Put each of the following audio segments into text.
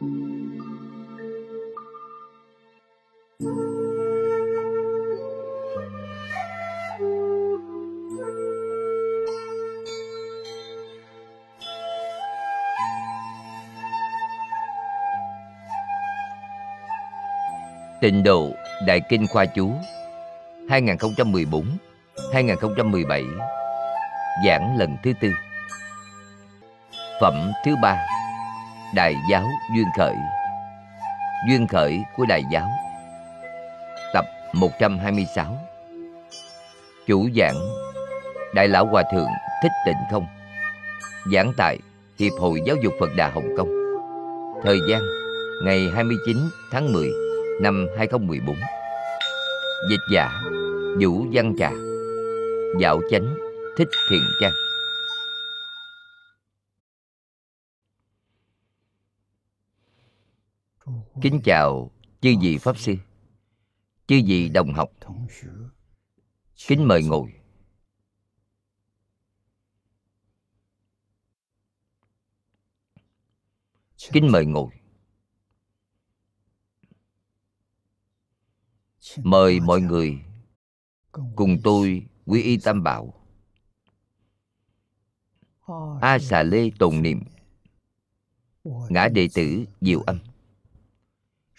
Tịnh độ Đại Kinh Khoa Chú 2014-2017 Giảng lần thứ tư. Phẩm thứ ba. Đại giáo Duyên Khởi. Duyên Khởi của Đại giáo. Tập 126 Chủ giảng, Đại lão Hòa Thượng Thích Tịnh Không. Giảng tại Hiệp hội Giáo dục Phật Đà Hồng Kông. Thời gian, ngày 29 tháng 10 năm 2014 Dịch giả Vũ Văn Trà. Dạo chánh Thích Thiện Trang. Kính chào chư vị Pháp Sư, Chư vị đồng học. Kính mời ngồi. Kính mời ngồi. Mời mọi người cùng tôi quy y tam bảo, A xà lê tồn niệm, Ngã đệ tử diệu âm.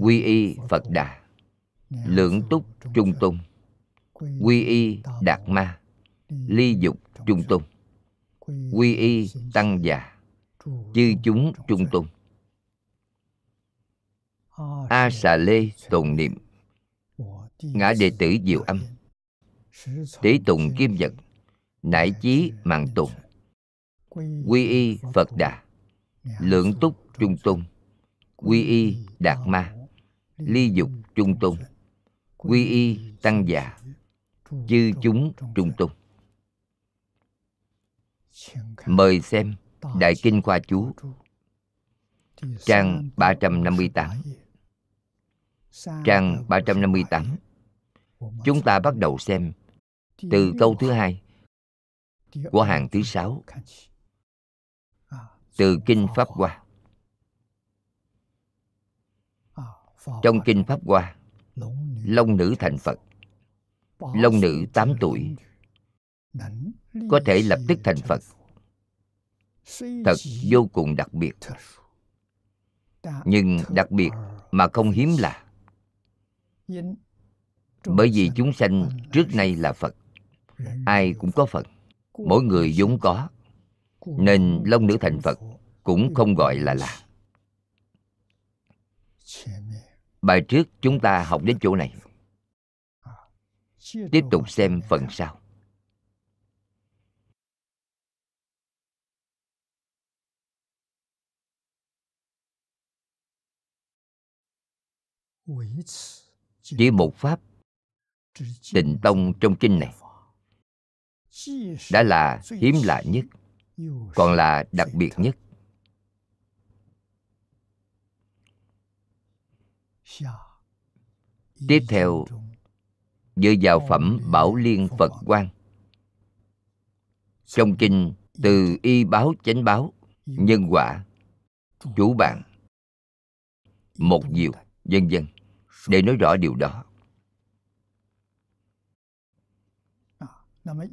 quy y phật đà lượng túc trung tôn. Quy y đạt ma ly dục trung tôn. Quy y tăng già chư chúng trung tôn. A xà lê tồn niệm. Ngã đệ tử diệu âm tế tùng kim vật nải chí mạng tùng quy y phật đà lượng túc trung tôn quy y đạt ma, ly dục trung tôn. Quy y tăng già, chư chúng trung tôn. Mời xem đại kinh khoa chú, trang 358 trang 358 Chúng ta bắt đầu xem từ câu thứ hai của hàng thứ sáu. Từ Kinh Pháp Hoa. Trong Kinh Pháp Hoa, Long nữ thành Phật, Long nữ 8 tuổi, có thể lập tức thành Phật. Thật vô cùng đặc biệt. Nhưng đặc biệt mà không hiếm là bởi vì chúng sanh trước nay là phật. Ai cũng có phật. Mỗi người vốn có. nên long nữ thành phật cũng không gọi là lạ bài trước chúng ta học đến chỗ này. Tiếp tục xem phần sau. Chỉ một pháp tịnh tông trong kinh này đã là hiếm lạ nhất, còn là đặc biệt nhất. Tiếp theo dựa vào phẩm bảo liên phật quan trong kinh từ y báo chánh báo, nhân quả chủ bạn, một diệu, vân vân, để nói rõ điều đó.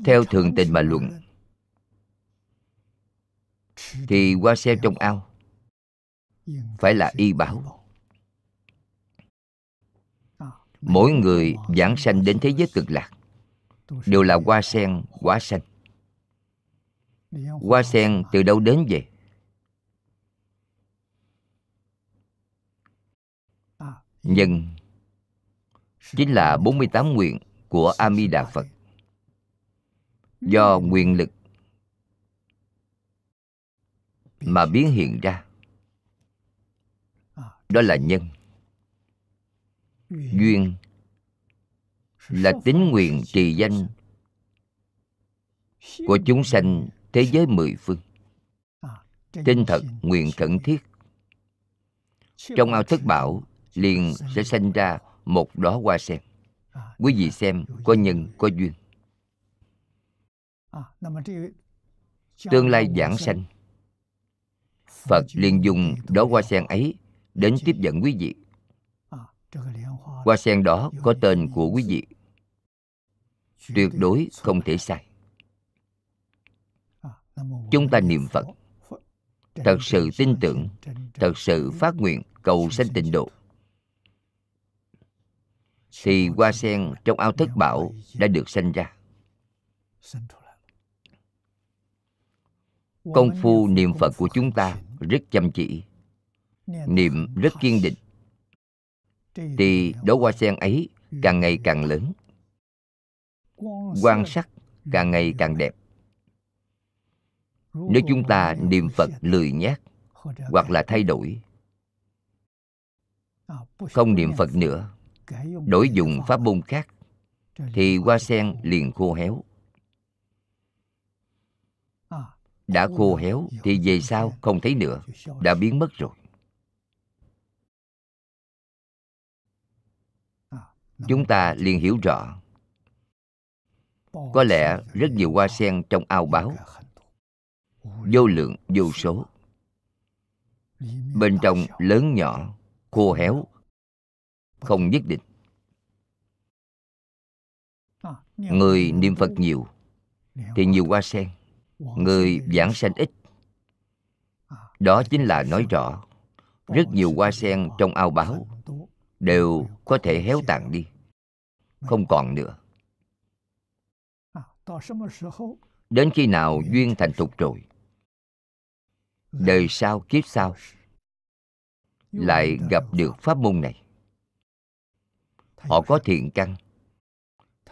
Theo thường tình mà luận, thì hoa sen trong ao, phải là y bảo mỗi người giảng sanh đến thế giới cực lạc. Đều là hoa sen, quả xanh hoa sen từ đâu đến vậy? Nhân. Chính là 48 nguyện của A Di Đà Phật. Do nguyện lực mà biến hiện ra. Đó là nhân duyên là tính nguyện trì danh của chúng sanh thế giới mười phương. Tinh thật nguyện khẩn thiết. Trong ao thất bảo liền sẽ sinh ra một đóa hoa sen. Quý vị xem có nhân có duyên. Tương lai giảng sanh. phật liền dùng đóa hoa sen ấy đến tiếp dẫn quý vị hoa sen đó có tên của quý vị. tuyệt đối không thể sai. Chúng ta niệm phật. Thật sự tin tưởng thật sự phát nguyện cầu sanh tịnh độ. thì hoa sen trong ao thất bảo đã được sanh ra. công phu niệm phật của chúng ta rất chăm chỉ. Niệm rất kiên định thì đóa hoa sen ấy càng ngày càng lớn. Quan sắc càng ngày càng đẹp. Nếu chúng ta niệm phật lười nhác hoặc là thay đổi không niệm phật nữa đổi dùng pháp môn khác thì hoa sen liền khô héo. Đã khô héo thì về sau không thấy nữa đã biến mất rồi chúng ta liền hiểu rõ. Có lẽ rất nhiều hoa sen trong ao báo. Vô lượng, vô số. Bên trong lớn nhỏ, khô héo, không nhất định. Người niệm phật nhiều, thì nhiều hoa sen. Người giảng sanh ít, đó chính là nói rõ, rất nhiều hoa sen trong ao báo đều có thể héo tàn đi. Không còn nữa. Đến khi nào duyên thành thục rồi? Đời sau kiếp sau lại gặp được pháp môn này. Họ có thiện căn,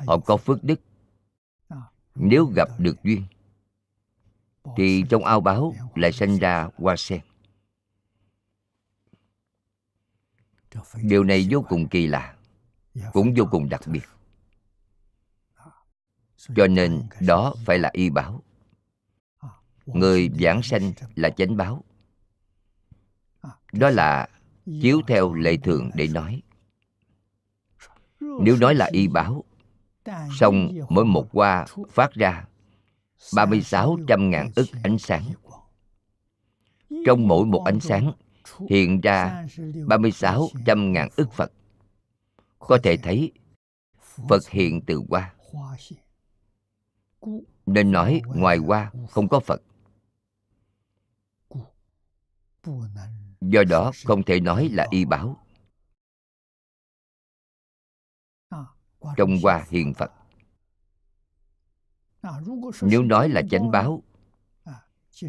họ có phước đức. Nếu gặp được duyên, thì trong ao báo lại sinh ra hoa sen. điều này vô cùng kỳ lạ, cũng vô cùng đặc biệt. Cho nên đó phải là y báo. Người giảng sanh là chánh báo. Đó là chiếu theo lệ thường để nói. Nếu nói là y báo, xong mỗi một hoa phát ra 36 trăm ngàn ức ánh sáng. Trong mỗi một ánh sáng hiện ra 36 trăm ngàn ức Phật. Có thể thấy Phật hiện từ hoa Nên nói ngoài hoa không có Phật. Do đó không thể nói là y báo Trong hoa hiện Phật. Nếu nói là chánh báo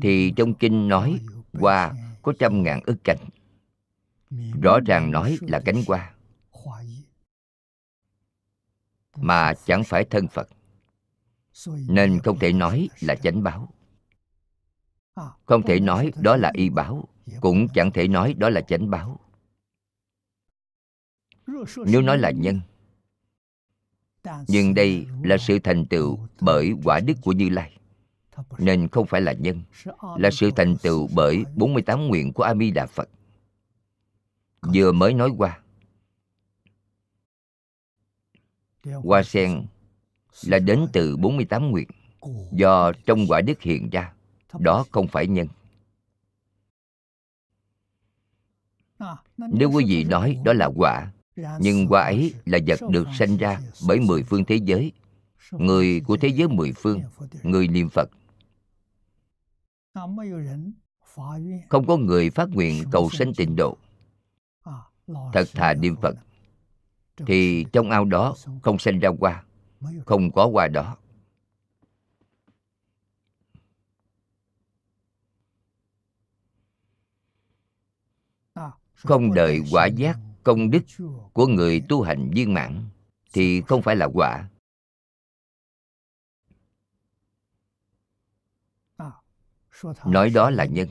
thì trong kinh nói hoa có trăm ngàn ức cánh rõ ràng nói là cánh hoa. Mà chẳng phải thân phật. Nên không thể nói là chánh báo. Không thể nói đó là y báo, cũng chẳng thể nói đó là chánh báo. Nếu nói là nhân, nhưng đây là sự thành tựu bởi quả đức của Như Lai. Nên không phải là nhân, Là sự thành tựu bởi 48 nguyện của A Di Đà Phật. Vừa mới nói qua Hoa sen là đến từ 48 nguyện. Do trong quả đức hiện ra, Đó không phải nhân. Nếu quý vị nói đó là quả, nhưng quả ấy là vật được sanh ra bởi mười phương thế giới. Người của thế giới mười phương, người niệm phật không có người phát nguyện cầu sanh tịnh độ. Thật thà niệm phật. thì trong ao đó không sanh ra hoa không có hoa đó không đợi quả giác công đức của người tu hành viên mãn thì không phải là quả nói đó là nhân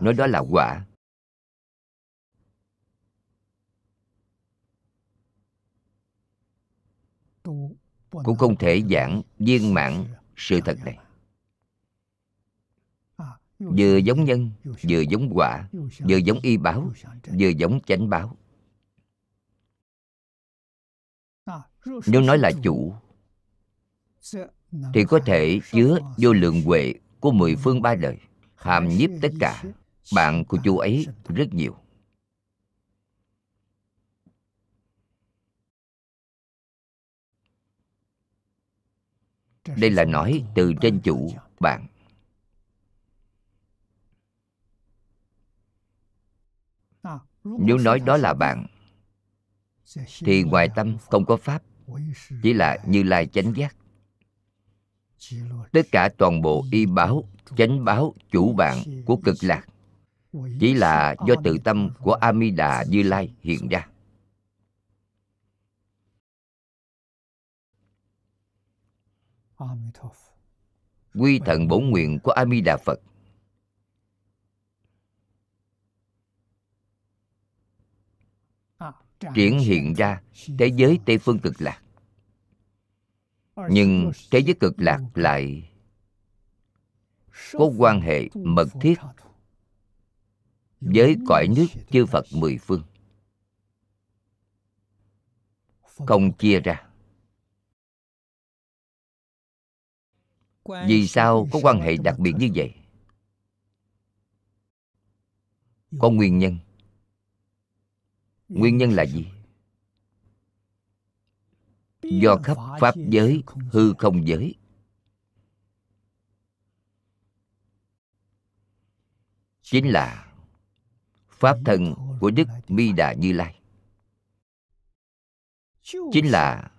nói đó là quả。cũng không thể giảng viên mãn sự thật này。vừa giống nhân vừa giống quả vừa giống y báo vừa giống chánh báo。nếu nói là chủ thì có thể chứa vô lượng huệ của mười phương ba đời hàm nhiếp tất cả bạn của chú ấy rất nhiều. Đây là nói từ trên chủ bạn. Nếu nói đó là bạn thì ngoài tâm không có pháp chỉ là như lai chánh giác tất cả toàn bộ y báo, chánh báo, chủ bạn của cực lạc. Chỉ là do tự tâm của amida như lai hiện ra. Quy thần bổn nguyện của amida phật. Triển hiện ra thế giới tây phương cực lạc nhưng thế giới cực lạc lại có quan hệ mật thiết với cõi nước chư phật mười phương. Không chia ra. Vì sao có quan hệ đặc biệt như vậy? Có nguyên nhân. nguyên nhân là gì do khắp pháp giới hư không giới. Chính là pháp thân của đức mi đà như lai. Chính là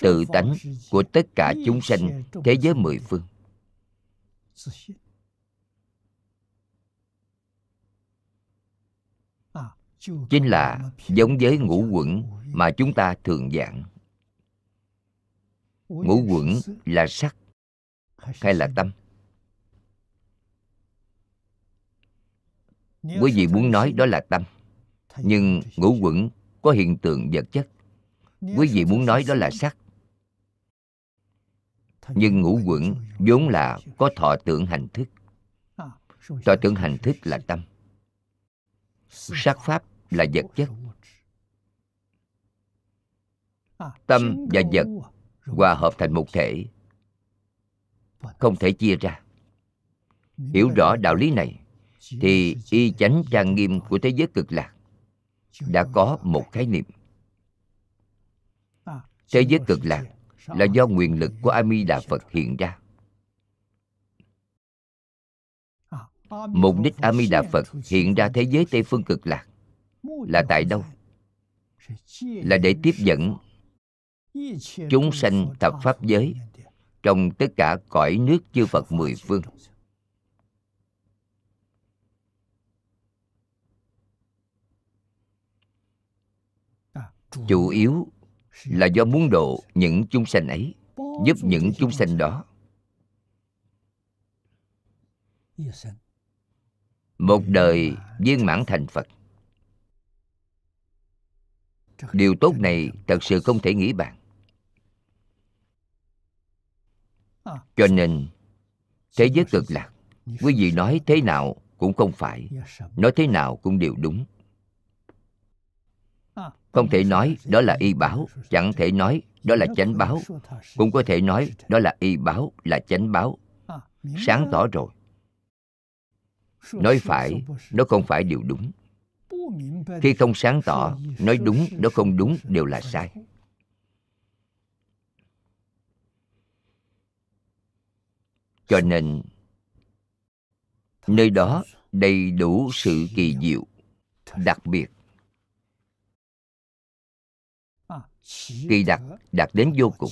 tự tánh của tất cả chúng sanh thế giới mười phương. Chính là giống với ngũ quẩn mà chúng ta thường giảng ngũ quẩn là sắc hay là tâm? Quý vị muốn nói đó là tâm nhưng ngũ quẩn có hiện tượng vật chất. Quý vị muốn nói đó là sắc. Nhưng ngũ quẩn vốn là có thọ tưởng hành thức. Thọ tưởng hành thức là tâm. Sắc pháp là vật chất. tâm và vật hòa hợp thành một thể. không thể chia ra. Hiểu rõ đạo lý này thì y chánh trang nghiêm của thế giới cực lạc đã có một khái niệm. Thế giới cực lạc là do nguyện lực của a di đà phật hiện ra. mục đích a di đà phật hiện ra thế giới tây phương cực lạc là tại đâu? là để tiếp dẫn chúng sanh thập pháp giới trong tất cả cõi nước chư phật mười phương. Chủ yếu là do muốn độ những chúng sanh ấy, giúp những chúng sanh đó. Một đời viên mãn thành phật. Điều tốt này thật sự không thể nghĩ bàn. Cho nên thế giới cực lạc quý vị nói thế nào cũng không phải nói thế nào cũng đều đúng. Không thể nói đó là y báo chẳng thể nói đó là chánh báo cũng có thể nói đó là y báo là chánh báo. Sáng tỏ rồi. Nói phải nó không phải điều đúng. Khi không sáng tỏ nói đúng nó không đúng đều là sai cho nên, nơi đó đầy đủ sự kỳ diệu, đặc biệt. Kỳ đặc đạt đến vô cùng.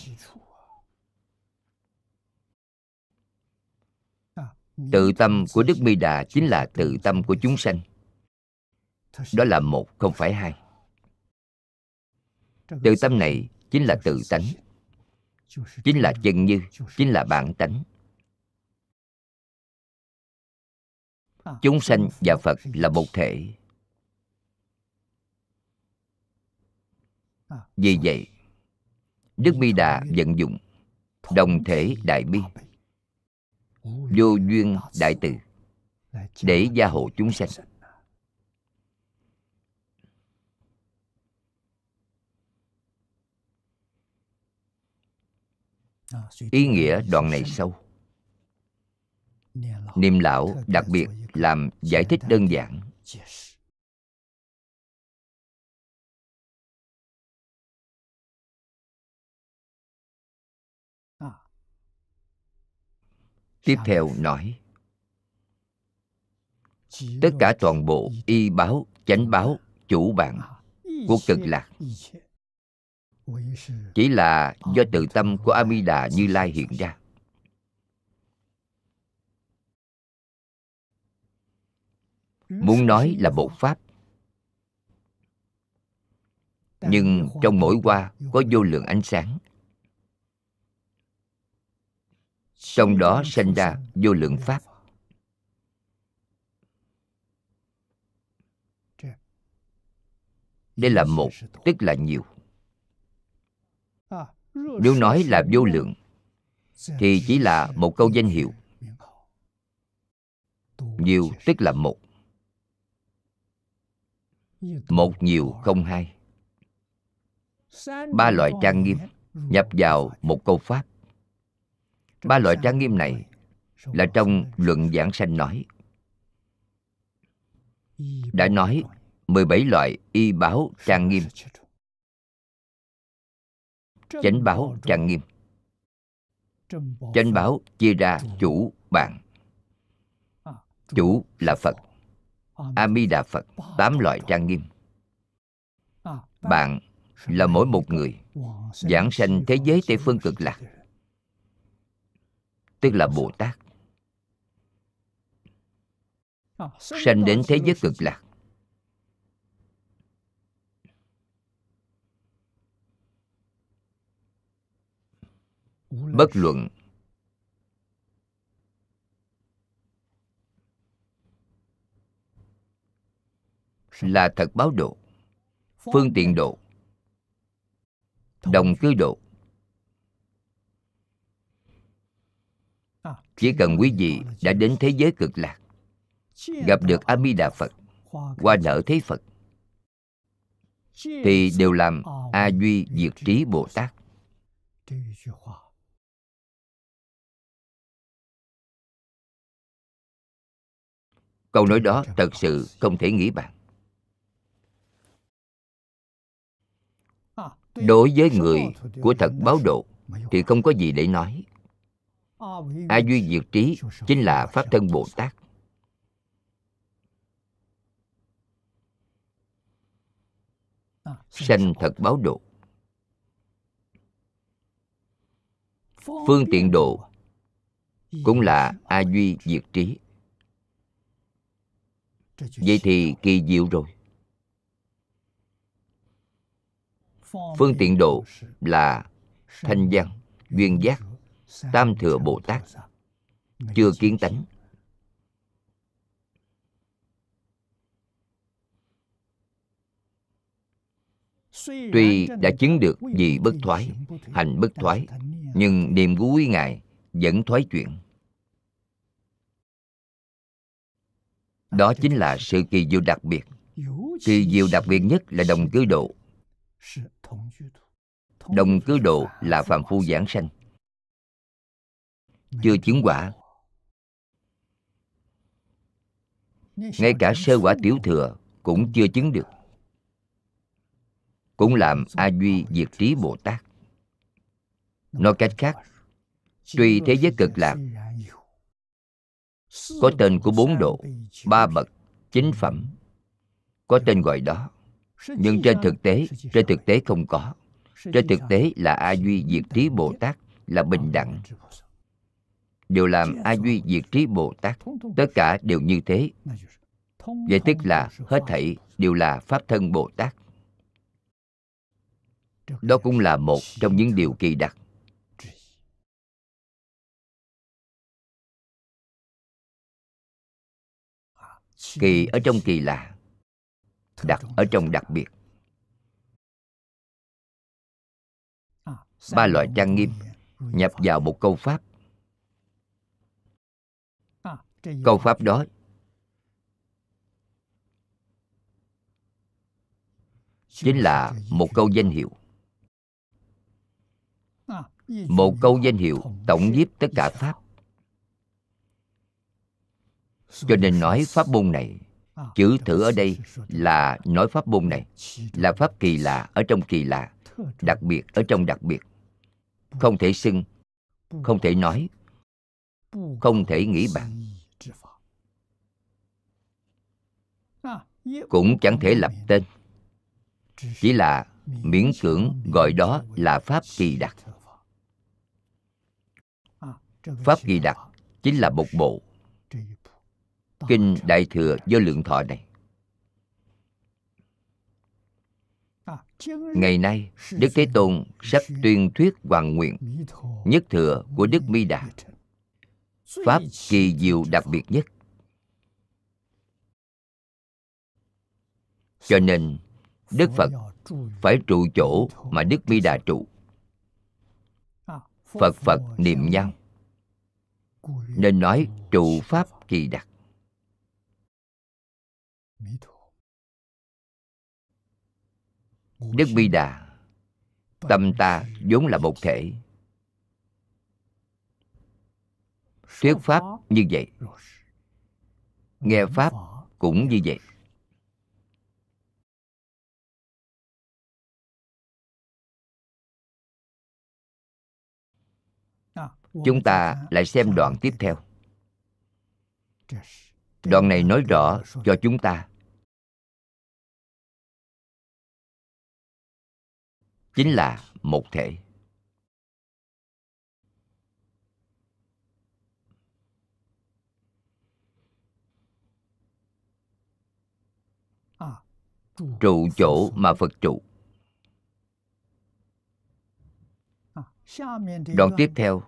Tự tâm của đức mi đà chính là tự tâm của chúng sanh. Đó là một không phải hai. Tự tâm này chính là tự tánh, chính là chân như, chính là bản tánh. Chúng sanh và phật là một thể. Vì vậy, đức bi đà vận dụng đồng thể đại bi vô duyên đại từ để gia hộ chúng sanh. Ý nghĩa đoạn này sâu niệm lão đặc biệt làm giải thích đơn giản. tiếp theo nói. Tất cả toàn bộ y báo chánh báo chủ bạn của cực lạc. chỉ là do tự tâm của a di đà như lai hiện ra muốn nói là một pháp. Nhưng trong mỗi hoa có vô lượng ánh sáng. Trong đó sinh ra vô lượng pháp. đây là một tức là nhiều. Nếu nói là vô lượng thì chỉ là một câu danh hiệu. nhiều tức là một một nhiều không hai. Ba loại trang nghiêm nhập vào một câu pháp. Ba loại trang nghiêm này là trong luận giảng sanh nói. Đã nói 17 loại y báo trang nghiêm. Chánh báo trang nghiêm. Chánh báo chia ra chủ, bạn. Chủ là phật a mi đà phật, tám loại trang nghiêm. Bạn là mỗi một người giảng sanh thế giới tây phương cực lạc, tức là bồ tát. Sanh đến thế giới cực lạc. Bất luận là thật báo độ, phương tiện độ, đồng cư độ chỉ cần quý vị đã đến thế giới cực lạc, gặp được a di đà phật, qua nở thế phật, thì đều làm a duy diệt trí bồ tát câu nói đó thật sự không thể nghĩ bằng. Đối với người của thật báo độ, thì không có gì để nói. A duy diệt trí chính là pháp thân bồ tát. Sanh thật báo độ. Phương tiện độ cũng là a duy diệt trí. Vậy thì kỳ diệu rồi. Phương tiện độ là thanh văn, duyên giác, tam thừa bồ tát. Chưa kiến tánh. Tuy đã chứng được gì bất thoái, hành bất thoái, nhưng niềm của quý ngài vẫn thoái chuyển. Đó chính là sự kỳ diệu đặc biệt. Kỳ diệu đặc biệt nhất là đồng cư độ đồng cư độ là phạm phu giảng sanh. Chưa chứng quả. Ngay cả sơ quả tiểu thừa cũng chưa chứng được. Cũng làm a duy diệt trí bồ tát. Nói cách khác tuy thế giới cực lạc có tên của bốn độ ba bậc chính phẩm có tên gọi đó nhưng trên thực tế, trên thực tế không có. Trên thực tế là a duy diệt trí bồ tát là bình đẳng. Đều làm a duy diệt trí bồ tát, tất cả đều như thế. Vậy tức là hết thảy đều là pháp thân bồ tát. Đó cũng là một trong những điều kỳ đặc. Kỳ ở trong kỳ lạ đặc ở trong đặc biệt. Ba loại trang nghiêm nhập vào một câu pháp. Câu pháp đó chính là một câu danh hiệu. Một câu danh hiệu tổng nhiếp tất cả pháp. Cho nên nói pháp môn này chữ thử ở đây là nói pháp môn này. Là pháp kỳ lạ ở trong kỳ lạ đặc biệt ở trong đặc biệt. Không thể xưng không thể nói không thể nghĩ bàn. cũng chẳng thể lập tên. Chỉ là miễn cưỡng gọi đó là pháp kỳ đặc. pháp kỳ đặc chính là một bộ kinh đại thừa do lượng thọ này. Ngày nay đức thế tôn sắp tuyên thuyết hoàng nguyện nhất thừa của đức mi đà. Pháp kỳ diệu đặc biệt nhất. Cho nên đức phật phải trụ chỗ mà đức mi đà trụ. Phật phật niệm nhau. Nên nói trụ pháp kỳ đặc đức bi đà. Tâm ta vốn là một thể. Thuyết pháp như vậy. Nghe pháp cũng như vậy. Chúng ta lại xem đoạn tiếp theo. Đoạn này nói rõ cho chúng ta chính là một thể. Trụ chỗ mà phật trụ. Đoạn tiếp theo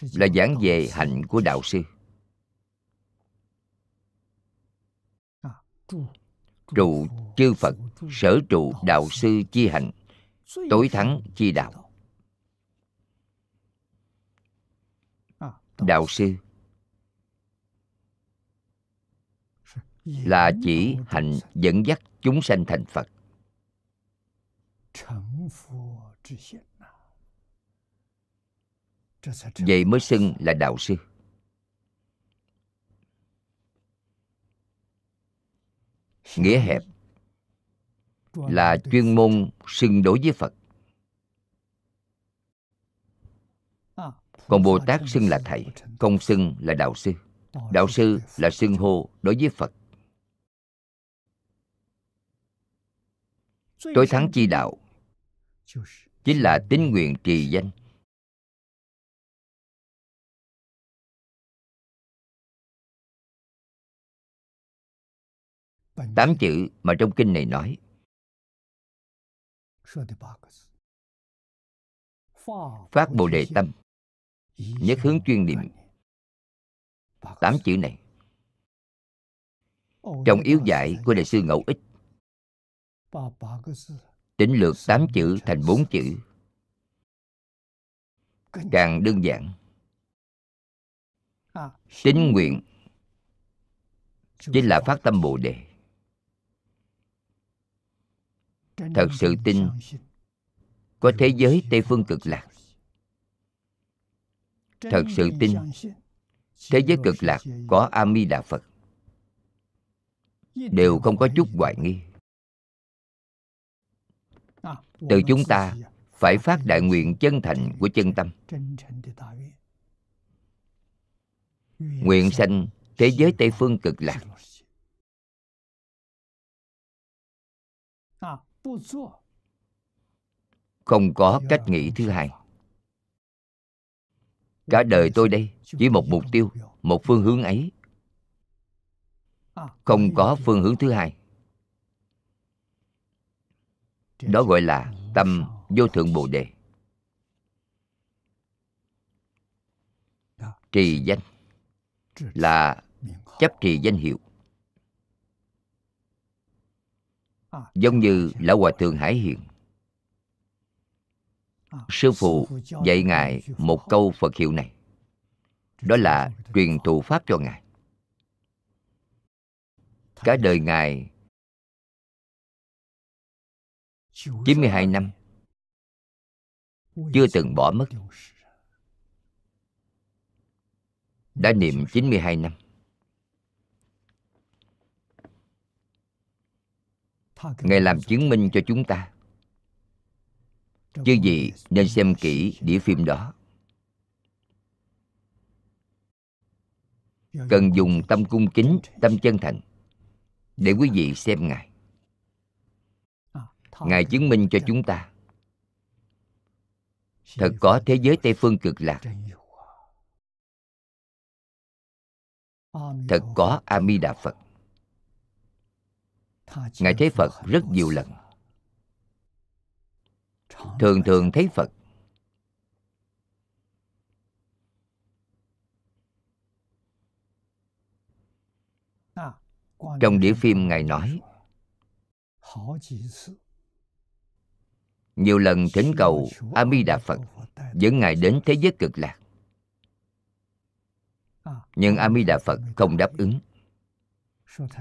là giảng về hạnh của đạo sư. Trụ chư phật sở trụ đạo sư chi hạnh tối thắng chi đạo. Đạo sư. Là chỉ hạnh dẫn dắt chúng sanh thành phật. Vậy mới xưng là đạo sư. Nghĩa hẹp là chuyên môn xưng đối với phật. Còn bồ tát xưng là thầy không xưng là đạo sư. Đạo sư là xưng hô đối với phật. Tối thắng chi đạo chính là tín nguyện trì danh. Tám chữ mà trong kinh này nói phát bồ đề tâm. Nhất hướng chuyên niệm. Tám chữ này. Trong yếu giải của đại sư ngẫu ích. Tính lược tám chữ thành bốn chữ. Càng đơn giản. Tính nguyện. Chính là phát tâm bồ đề thật sự tin có thế giới tây phương cực lạc. Thật sự tin thế giới cực lạc có a di đà phật. Đều không có chút hoài nghi. Từ chúng ta phải phát đại nguyện chân thành của chân tâm. Nguyện sanh thế giới tây phương cực lạc không có cách nghĩ thứ hai. cả đời tôi đây chỉ một mục tiêu một phương hướng ấy. Không có phương hướng thứ hai. Đó gọi là tâm vô thượng bồ đề. Trì danh là chấp trì danh hiệu giống như lão hòa thượng hải hiền. Sư phụ dạy ngài một câu phật hiệu này. Đó là truyền thụ pháp cho ngài. Cả đời ngài 92 năm chưa từng bỏ mất. Đã niệm 92 năm. Ngài làm chứng minh cho chúng ta. Chứ gì nên xem kỹ đĩa phim đó. Cần dùng tâm cung kính, tâm chân thành Để quý vị xem Ngài. Ngài chứng minh cho chúng ta. Thật có thế giới Tây Phương cực lạc. Thật có A Di Đà Phật Ngài thấy Phật rất nhiều lần. Thường thường thấy Phật. Trong đĩa phim Ngài nói, Nhiều lần thỉnh cầu A mi Đà Phật dẫn Ngài đến thế giới cực lạc. Nhưng A mi Đà Phật không đáp ứng.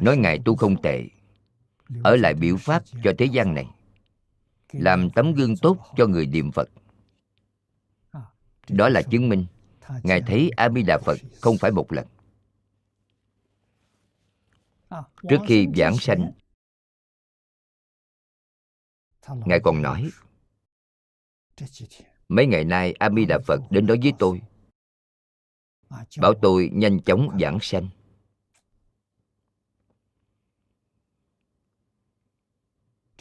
Nói Ngài tu không tệ ở lại biểu pháp cho thế gian này làm tấm gương tốt cho người niệm phật. Đó là chứng minh ngài thấy a di đà phật không phải một lần. Trước khi giảng sanh ngài còn nói mấy ngày nay a di đà phật đến nói với tôi. bảo tôi nhanh chóng giảng sanh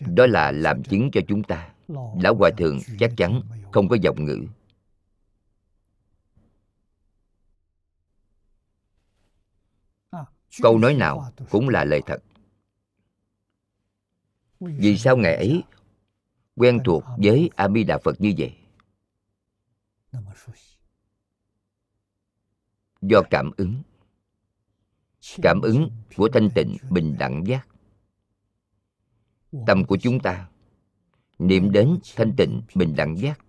đó là làm chứng cho chúng ta. Lão hòa thượng chắc chắn không có giọng ngữ. Câu nói nào cũng là lời thật. Vì sao ngày ấy quen thuộc với a di đà phật như vậy? Do cảm ứng. Cảm ứng của thanh tịnh bình đẳng giác tâm của chúng ta. Niệm đến thanh tịnh bình đẳng giác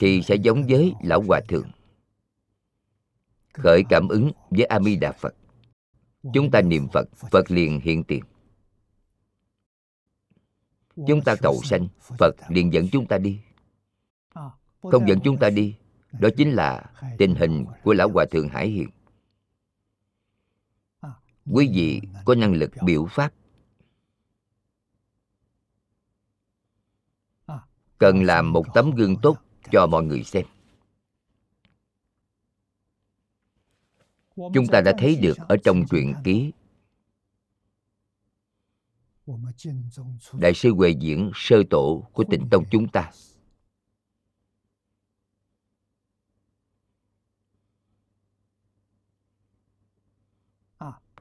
thì sẽ giống với lão hòa thượng. Khởi cảm ứng với a di đà phật. Chúng ta niệm phật phật liền hiện tiền. Chúng ta cầu sanh phật liền dẫn chúng ta đi. Không dẫn chúng ta đi đó chính là tình hình của lão hòa thượng hải hiện quý vị có năng lực biểu pháp cần làm một tấm gương tốt cho mọi người xem. Chúng ta đã thấy được ở trong truyện ký. Đại sư huệ diễn, sơ tổ của tịnh tông chúng ta.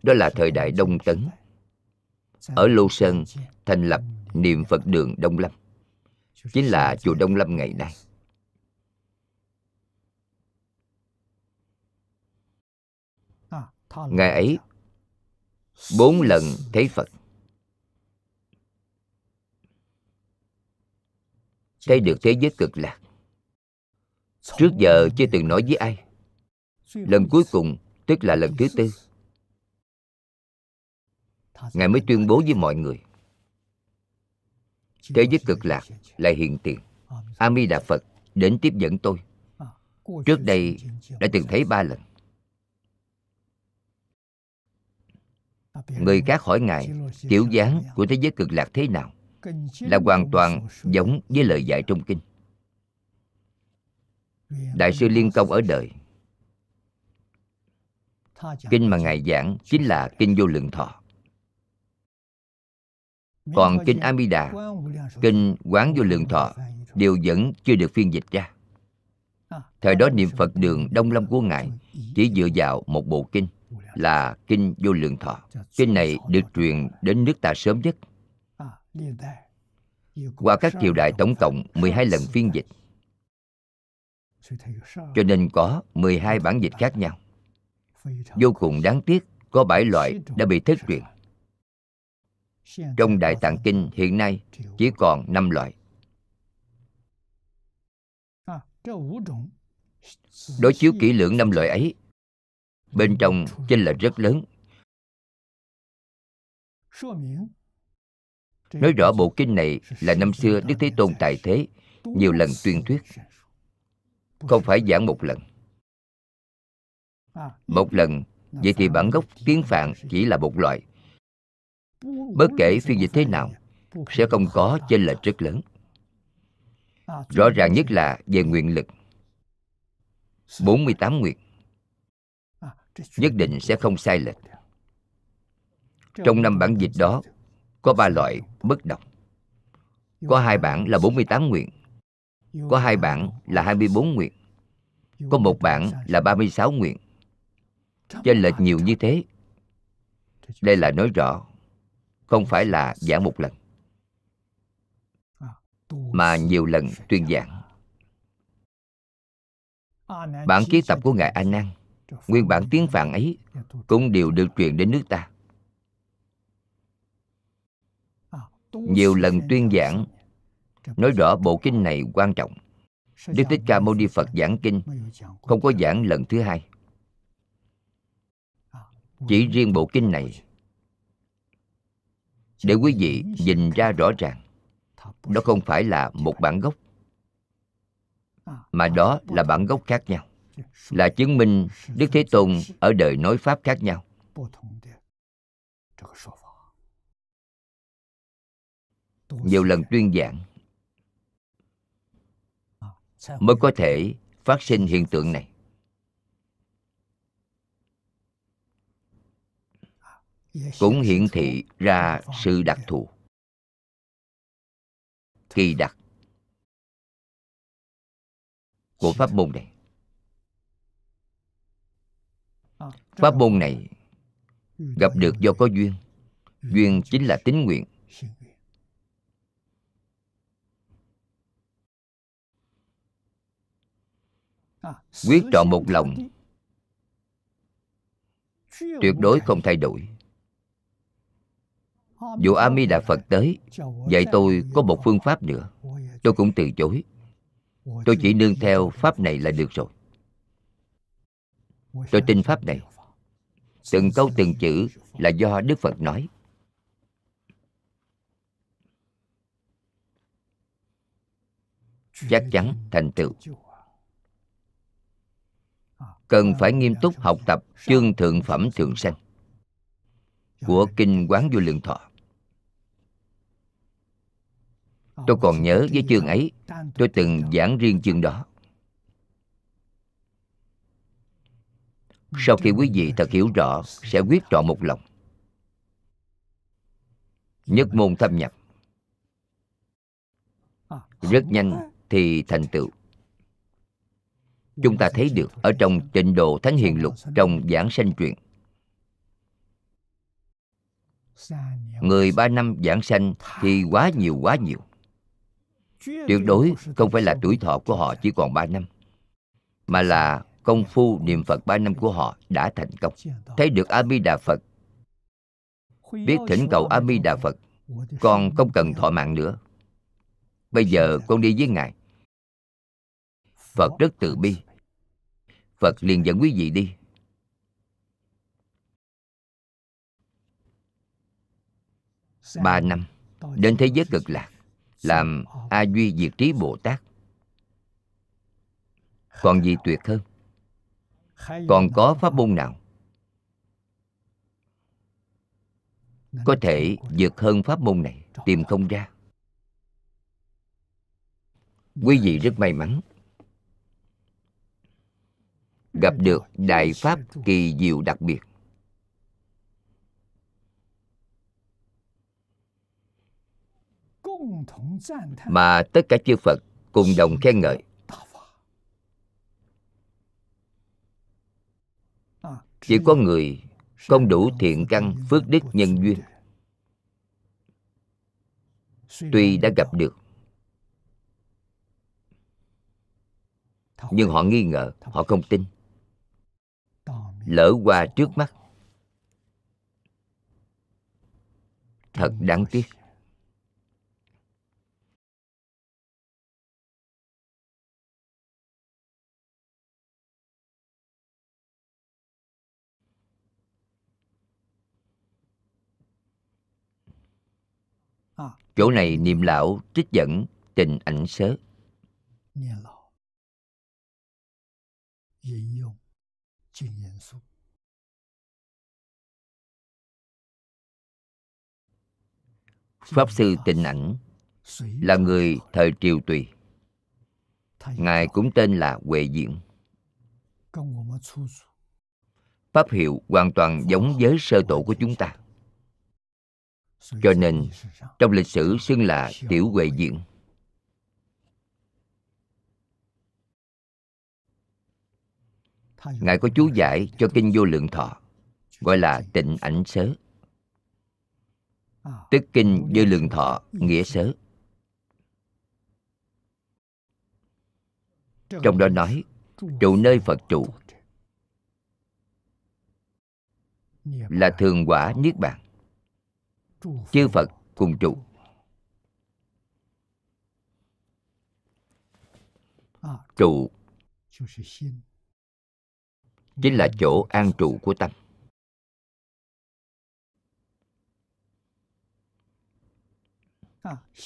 Đó là thời đại đông tấn. Ở lô sơn, thành lập niệm phật đường đông lâm chính là chùa Đông Lâm ngày nay. Ngày ấy, bốn lần thấy Phật. Thấy được thế giới cực lạc. Trước giờ chưa từng nói với ai. Lần cuối cùng, tức là lần thứ tư. Ngài mới tuyên bố với mọi người thế giới cực lạc lại hiện tiền. A mi đà phật đến tiếp dẫn tôi. Trước đây đã từng thấy ba lần. Người khác hỏi ngài, kiểu dáng của thế giới cực lạc thế nào? Là hoàn toàn giống với lời dạy trong kinh. Đại sư liên công ở đời. Kinh mà ngài giảng chính là kinh vô lượng thọ còn kinh a di đà kinh quán vô lượng thọ đều vẫn chưa được phiên dịch ra. Thời đó niệm phật đường đông lâm của ngài chỉ dựa vào một bộ kinh là kinh vô lượng thọ. Kinh này được truyền đến nước ta sớm nhất. Qua các triều đại tổng cộng 12 lần phiên dịch. Cho nên có 12 bản dịch khác nhau. vô cùng đáng tiếc có bảy loại đã bị thất truyền trong Đại Tạng Kinh hiện nay chỉ còn 5 loại. đối chiếu kỹ lưỡng năm loại ấy bên trong chênh lệch rất lớn. Nói rõ bộ kinh này là năm xưa đức thế tôn tại thế nhiều lần tuyên thuyết. Không phải giảng một lần. Một lần vậy thì bản gốc tiếng phạn chỉ là một loại bất kể phiên dịch thế nào, sẽ không có chênh lệch rất lớn. Rõ ràng nhất là về nguyện lực. 48 nguyện nhất định sẽ không sai lệch. Trong năm bản dịch đó, có ba loại bất đồng. Có hai bản là 48 nguyện, có hai bản là 24 nguyện, có một bản là 36 nguyện. Chênh lệch nhiều như thế, đây là nói rõ không phải là giảng một lần, mà nhiều lần tuyên giảng. Bản ký tập của ngài a nan nguyên bản tiếng phạn ấy cũng đều được truyền đến nước ta. Nhiều lần tuyên giảng, nói rõ bộ kinh này quan trọng. Đức thích ca mâu ni phật giảng kinh, không có giảng lần thứ hai. Chỉ riêng bộ kinh này để quý vị nhìn ra rõ ràng đó không phải là một bản gốc, mà đó là bản gốc khác nhau, là chứng minh đức thế tôn ở đời nói pháp khác nhau. Nhiều lần tuyên giảng mới có thể phát sinh hiện tượng này. Cũng hiển thị ra sự đặc thù. Kỳ đặc của pháp môn này. Pháp môn này gặp được do có duyên. Duyên chính là tín nguyện. Quyết trọn một lòng, tuyệt đối không thay đổi dù a di đà phật tới, dạy tôi có một phương pháp nữa. Tôi cũng từ chối. Tôi chỉ nương theo pháp này là được rồi. Tôi tin pháp này. Từng câu từng chữ là do đức phật nói. Chắc chắn thành tựu. Cần phải nghiêm túc học tập chương thượng phẩm thượng sanh của kinh quán vô lượng thọ tôi còn nhớ với chương ấy. Tôi từng giảng riêng chương đó. Sau khi quý vị thật hiểu rõ, sẽ quyết trọn một lòng. Nhất môn thâm nhập. Rất nhanh thì thành tựu. Chúng ta thấy được ở trong tịnh độ thánh hiền lục trong giảng sanh truyện. Người ba năm giảng sanh thì quá nhiều quá nhiều tuyệt đối không phải là tuổi thọ của họ chỉ còn ba năm, mà là công phu niệm phật ba năm của họ đã thành công. Thấy được a di đà phật, biết thỉnh cầu a di đà phật con không cần thọ mạng nữa. Bây giờ con đi với ngài. Phật rất từ bi. Phật liền dẫn quý vị đi. Ba năm, đến thế giới cực lạc làm a duy diệt trí bồ tát. Còn gì tuyệt hơn? Còn có pháp môn nào có thể vượt hơn pháp môn này, tìm không ra? Quý vị rất may mắn gặp được đại pháp kỳ diệu đặc biệt. Mà tất cả chư phật cùng đồng khen ngợi. Chỉ có người không đủ thiện căn phước đức nhân duyên tuy đã gặp được. Nhưng họ nghi ngờ, họ không tin. Lỡ qua trước mắt, thật đáng tiếc. chỗ này niệm lão trích dẫn tình ảnh sớ. Pháp sư tình ảnh là người thời triều tùy. Ngài cũng tên là huệ diện pháp hiệu hoàn toàn giống với sơ tổ của chúng ta cho nên, trong lịch sử xưng là tiểu huệ diện ngài có chú giải cho kinh vô lượng thọ, gọi là tịnh ảnh sớ. Tức kinh vô lượng thọ, nghĩa sớ. Trong đó nói, trụ nơi phật trụ là thường quả niết bàn chư phật cùng trụ. Trụ chính là chỗ an trụ của tâm.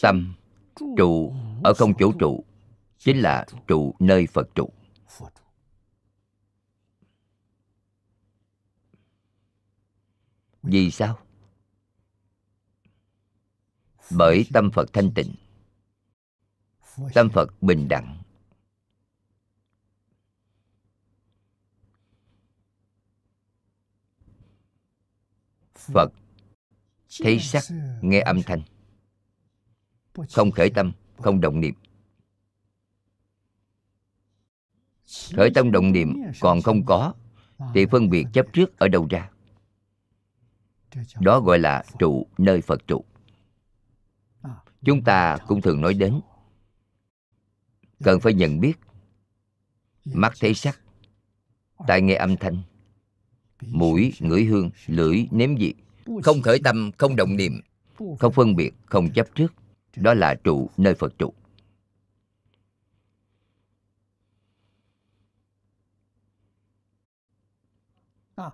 Tâm trụ ở không chỗ trụ chính là trụ nơi phật trụ. Vì sao? bởi tâm phật thanh tịnh. Tâm phật bình đẳng. Phật, thấy sắc, nghe âm thanh. Không khởi tâm, không động niệm. Khởi tâm động niệm còn không có, thì phân biệt chấp trước ở đâu ra? Đó gọi là trụ, nơi phật trụ chúng ta cũng thường nói đến. Cần phải nhận biết, mắt thấy sắc, tai nghe âm thanh, mũi, ngửi hương, lưỡi, nếm vị. Không khởi tâm, không động niệm, không phân biệt, không chấp trước. Đó là trụ, nơi phật trụ.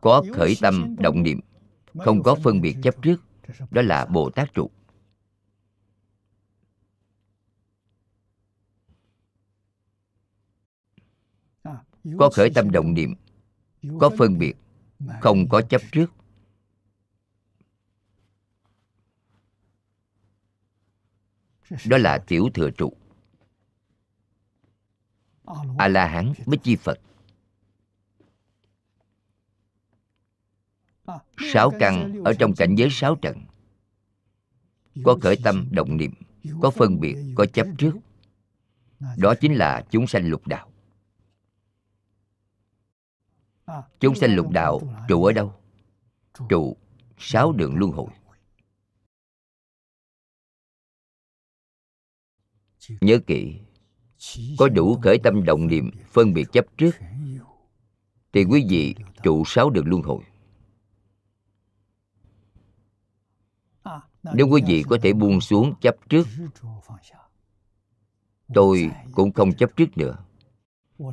Có khởi tâm, động niệm, không có phân biệt, chấp trước. Đó là bồ tát trụ. có khởi tâm động niệm có phân biệt không có chấp trước. đó là tiểu thừa trụ. A la hán mới chi phật. Sáu căn ở trong cảnh giới sáu trận có khởi tâm động niệm có phân biệt có chấp trước. Đó chính là chúng sanh lục đạo chúng sanh lục đạo trụ ở đâu? Trụ. Sáu đường luân hồi. Nhớ kỹ có đủ khởi tâm động niệm phân biệt chấp trước thì quý vị trụ sáu đường luân hồi. Nếu quý vị có thể buông xuống chấp trước tôi cũng không chấp trước nữa.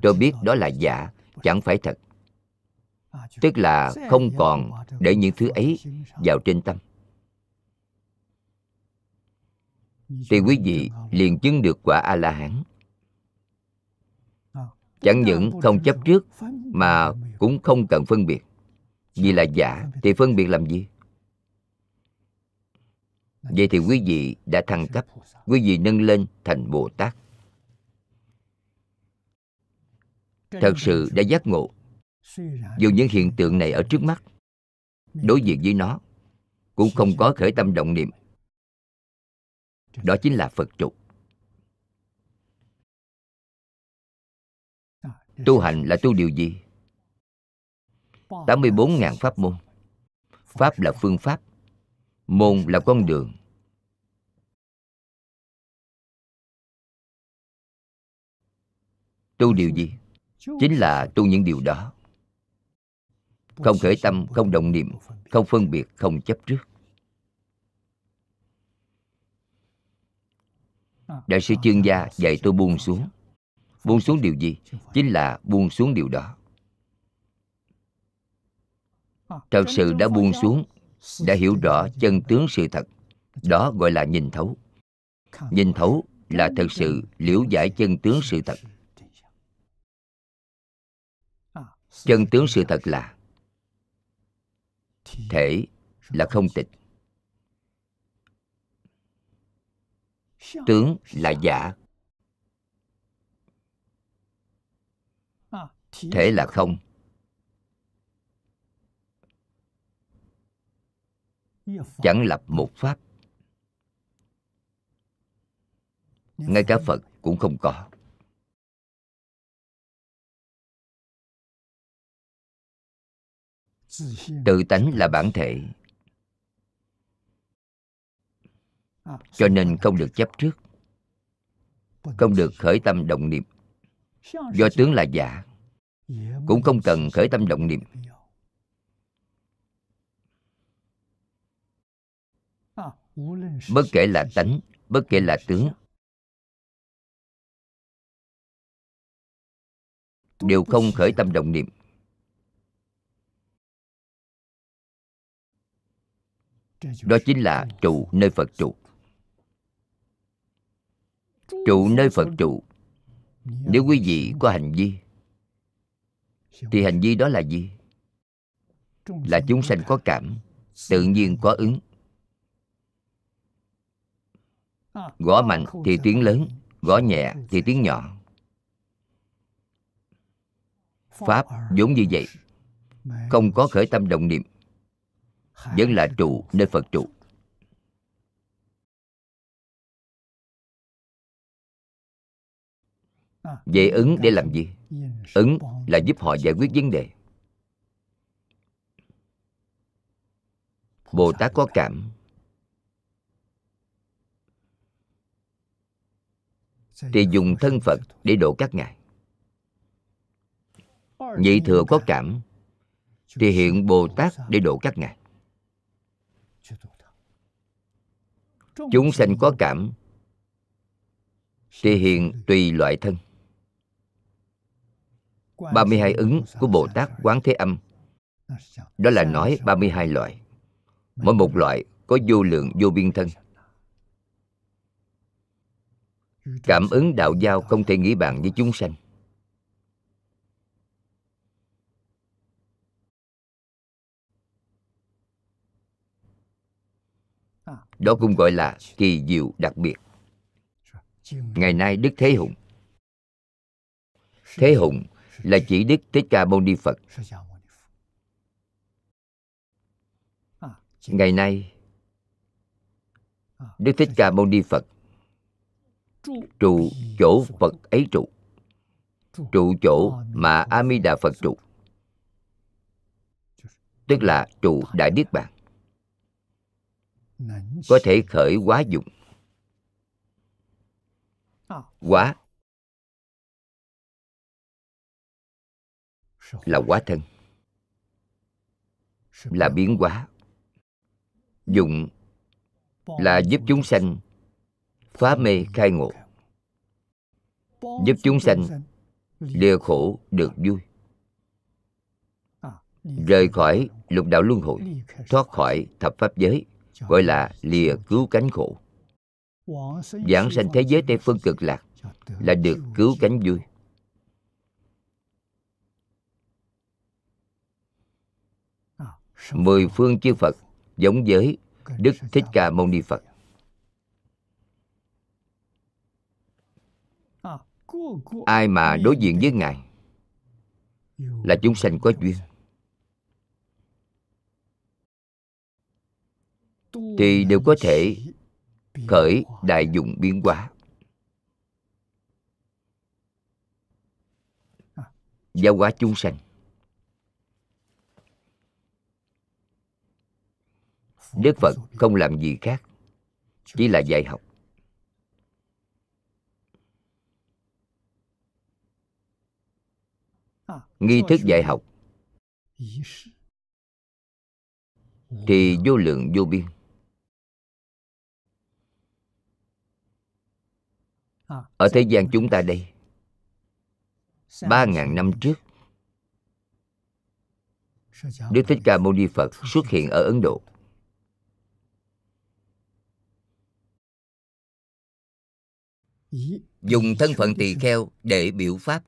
Tôi biết đó là giả chẳng phải thật tức là không còn để những thứ ấy vào trên tâm. Thì quý vị liền chứng được quả a la hán chẳng những không chấp trước, mà cũng không cần phân biệt. Vì là giả, thì phân biệt làm gì? Vậy thì quý vị đã thăng cấp, quý vị nâng lên thành bồ tát. Thật sự đã giác ngộ dù những hiện tượng này ở trước mắt, đối diện với nó cũng không có khởi tâm động niệm. Đó chính là phật trụ. Tu hành là tu điều gì? 84.000 pháp môn. Pháp là phương pháp, môn là con đường. Tu điều gì? Chính là tu những điều đó không khởi tâm, không động niệm, không phân biệt, không chấp trước. Đại sư chương gia dạy tôi buông xuống. Buông xuống điều gì? Chính là buông xuống điều đó. Thật sự đã buông xuống, đã hiểu rõ chân tướng sự thật. Đó gọi là nhìn thấu. Nhìn thấu là thật sự liễu giải chân tướng sự thật. Chân tướng sự thật là thể là không tịch. Tướng là giả. Thể là không. Chẳng lập một pháp. Ngay cả phật cũng không có. Tự tánh là bản thể. Cho nên không được chấp trước không được khởi tâm động niệm。do tướng là giả cũng không cần khởi tâm động niệm。bất kể là tánh bất kể là tướng。đều không khởi tâm động niệm đó chính là trụ nơi phật trụ. Trụ nơi phật trụ. Nếu quý vị có hành vi, thì hành vi đó là gì? Là chúng sanh có cảm, tự nhiên có ứng. Gõ mạnh thì tiếng lớn, gõ nhẹ thì tiếng nhỏ. Pháp vốn như vậy, không có khởi tâm động niệm vẫn là trụ nơi phật trụ. vậy ứng để làm gì? Ứng là giúp họ giải quyết vấn đề. Bồ tát có cảm. Thì dùng thân phật để độ các ngài. Nhị thừa có cảm thì hiện bồ tát để độ các ngài chúng sanh có cảm thì hiện tùy loại thân. 32 ứng của Bồ Tát Quán Thế Âm. Đó là nói 32 loại. Mỗi một loại có vô lượng, vô biên thân. Cảm ứng đạo giao không thể nghĩ bàn với chúng sanh. Đó cũng gọi là kỳ diệu đặc biệt. Ngày nay Đức Thế Hùng. Thế Hùng là chỉ Đức Thích Ca Mâu Ni Phật. Ngày nay, Đức Thích Ca Mâu Ni Phật trụ chỗ Phật ấy trụ, trụ chỗ mà A Di Đà Phật trụ, tức là trụ Đại Niết Bàn, có thể khởi hóa dụng. Hóa là hóa thân. Là biến hóa. Dụng là giúp chúng sanh phá mê khai ngộ. giúp chúng sanh lìa khổ. được vui. Rời khỏi lục đạo luân hồi thoát khỏi thập pháp giới gọi là lìa cứu cánh khổ giảng sanh thế giới tây phương cực lạc là được cứu cánh vui mười phương chư Phật giống với Đức Thích Ca Mâu Ni Phật. Ai mà đối diện với Ngài là chúng sanh có duyên. Thì đều có thể khởi đại dụng biến hóa. Giáo hóa chúng sanh. đức phật không làm gì khác, chỉ là dạy học nghi thức dạy học thì vô lượng vô biên ở thế gian chúng ta đây, ba ngàn năm trước, đức thích ca mâu ni phật xuất hiện ở ấn độ. Dùng thân phận tỳ kheo để biểu pháp.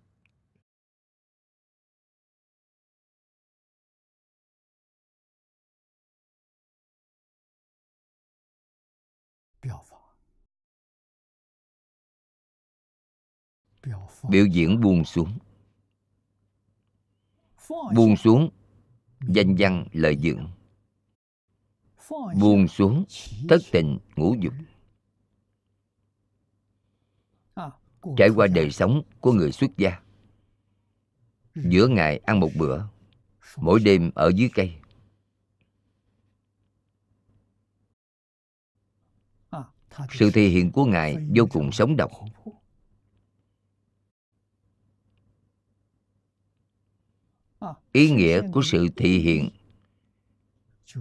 biểu diễn buông xuống. Buông xuống, danh văn lợi dưỡng buông xuống, thất tình, ngũ dục. Trải qua đời sống của người xuất gia, giữa ngày ăn một bữa, mỗi đêm ở dưới cây. Sự thể hiện của ngài vô cùng sống động. Ý nghĩa của sự thị hiện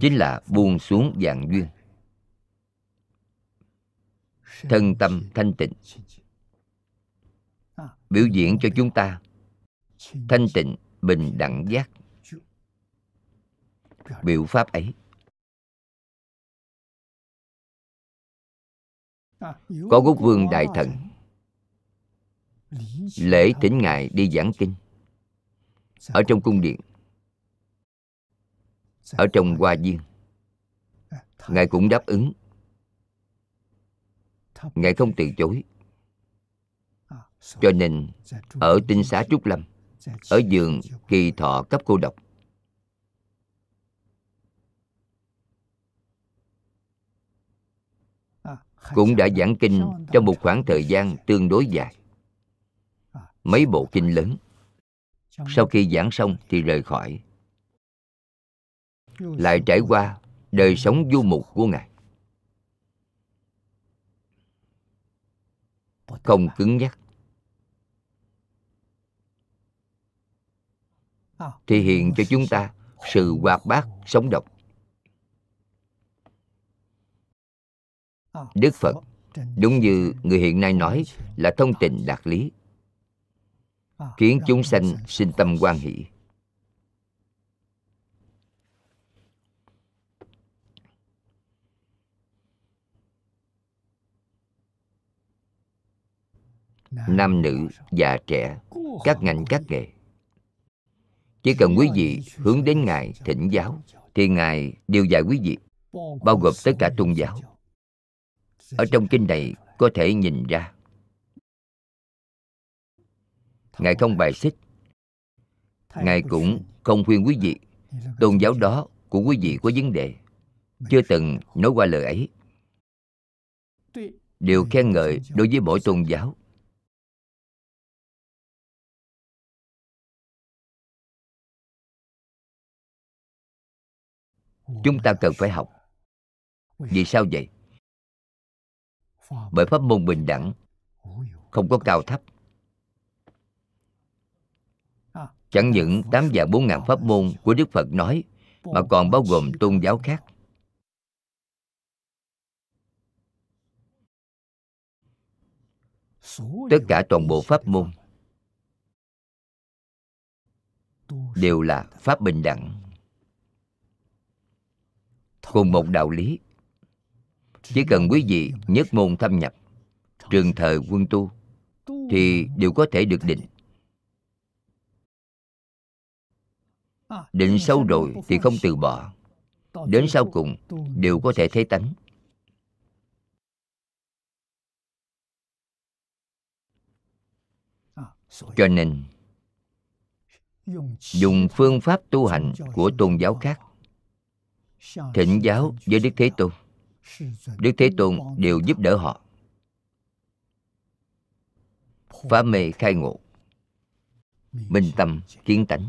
chính chính là buông xuống dạng duyên. Thân tâm thanh tịnh biểu diễn cho chúng ta. Thanh tịnh bình đẳng giác. Biểu pháp ấy. Có quốc vương đại thần. Lễ thỉnh ngài đi giảng kinh ở trong cung điện. Ở trong hoa viên. Ngài cũng đáp ứng. Ngài không từ chối. Cho nên ở tinh xá trúc lâm ở giường kỳ thọ cấp cô độc. Cũng đã giảng kinh trong một khoảng thời gian tương đối dài. Mấy bộ kinh lớn sau khi giảng xong thì rời khỏi. Lại trải qua đời sống du mục của ngài. Không cứng nhắc. Thể hiện cho chúng ta sự hoạt bát sống động. Đức phật đúng như người hiện nay nói là thông tình đạt lý khiến chúng sanh sinh tâm quan hỷ. Nam nữ già trẻ các ngành các nghề. Chỉ cần quý vị hướng đến ngài thỉnh giáo thì ngài đều dạy quý vị bao gồm tất cả tôn giáo. ở trong kinh này có thể nhìn ra ngài không bài xích. Ngài cũng không khuyên quý vị. Tôn giáo đó của quý vị có vấn đề. Chưa từng nói qua lời ấy. Đều khen ngợi đối với mỗi tôn giáo. Chúng ta cần phải học. Vì sao vậy? Bởi pháp môn bình đẳng không có cao thấp chẳng những tám vạn bốn ngàn pháp môn của đức phật nói mà còn bao gồm tôn giáo khác. Tất cả toàn bộ pháp môn đều là pháp bình đẳng. Cùng một đạo lý. Chỉ cần quý vị nhất môn thâm nhập trường thời quân tu thì đều có thể được định định sâu rồi thì không từ bỏ. Đến sau cùng đều có thể thấy tánh. Cho nên, dùng phương pháp tu hành của tôn giáo khác, thỉnh giáo với đức thế tôn. Đức thế tôn đều giúp đỡ họ. Phá mê khai ngộ, minh tâm kiến tánh.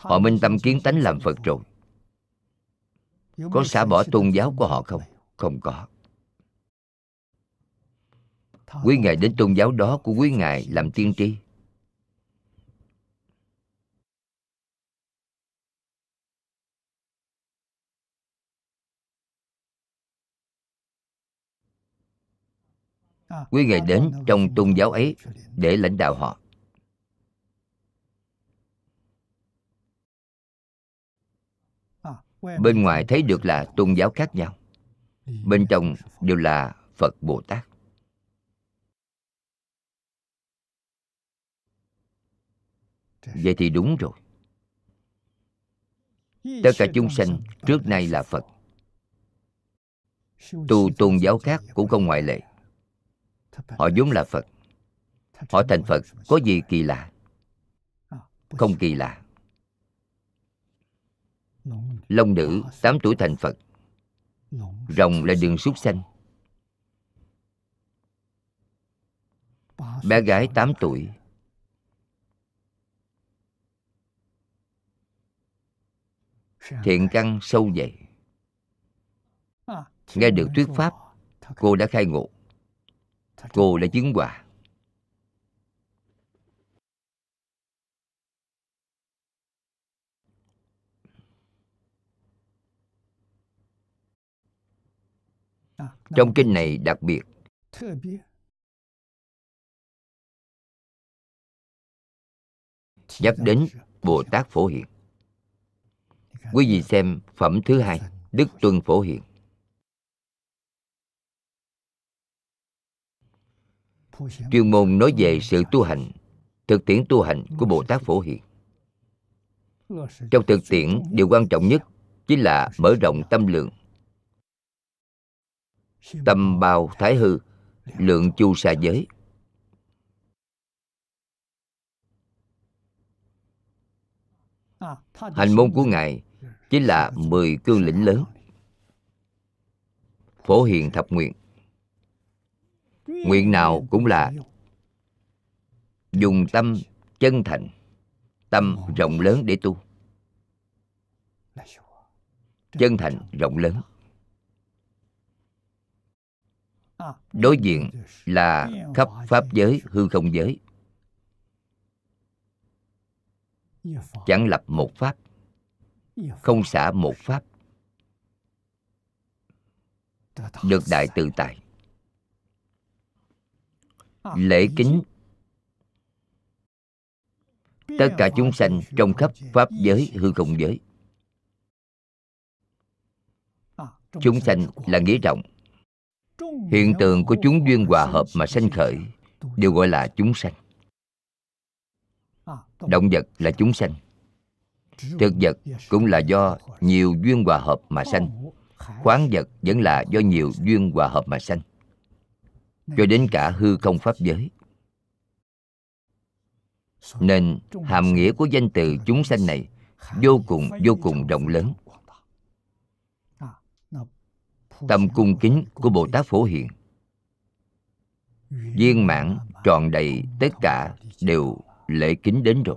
Họ minh tâm kiến tánh làm phật rồi. Có xả bỏ tôn giáo của họ không? Không có. Quý ngài đến tôn giáo đó của quý ngài làm tiên tri. Quý ngài đến trong tôn giáo ấy để lãnh đạo họ. Bên ngoài thấy được là tôn giáo khác nhau. Bên trong đều là phật bồ tát. Vậy thì đúng rồi. Tất cả chúng sanh trước nay là phật. Tu tôn giáo khác cũng không ngoại lệ. Họ vốn là phật. Họ thành phật có gì kỳ lạ? Không kỳ lạ long nữ 8 tuổi thành phật. Rồng là đường súc sanh. Bé gái 8 tuổi. Thiện căn sâu dày. Nghe được thuyết pháp, cô đã khai ngộ. Cô đã chứng quả trong kinh này đặc biệt. Nhắc đến bồ tát phổ hiện quý vị xem phẩm thứ hai đức tuân phổ hiện chuyên môn nói về sự tu hành thực tiễn tu hành của bồ tát phổ hiện trong thực tiễn điều quan trọng nhất chính là mở rộng tâm lượng tâm bào thái hư, lượng chu sa giới. Hành môn của ngài chính là mười cương lĩnh lớn. Phổ hiền thập nguyện. Nguyện nào cũng là dùng tâm chân thành, tâm rộng lớn để tu. Chân thành, rộng lớn. Đối diện là khắp pháp giới hư không giới. Chẳng lập một pháp, không xả một pháp. Được đại tự tại. Lễ kính. Tất cả chúng sanh trong khắp pháp giới hư không giới. Chúng sanh là nghĩa rộng hiện tượng của chúng duyên hòa hợp mà sanh khởi, đều gọi là chúng sanh. Động vật là chúng sanh, thực vật cũng là do nhiều duyên hòa hợp mà sanh, khoáng vật vẫn là do nhiều duyên hòa hợp mà sanh. Cho đến cả hư không pháp giới. Nên hàm nghĩa của danh từ chúng sanh này vô cùng vô cùng rộng lớn tâm cung kính của bồ tát phổ Hiền. Viên mãn tròn đầy tất cả đều lễ kính đến rồi.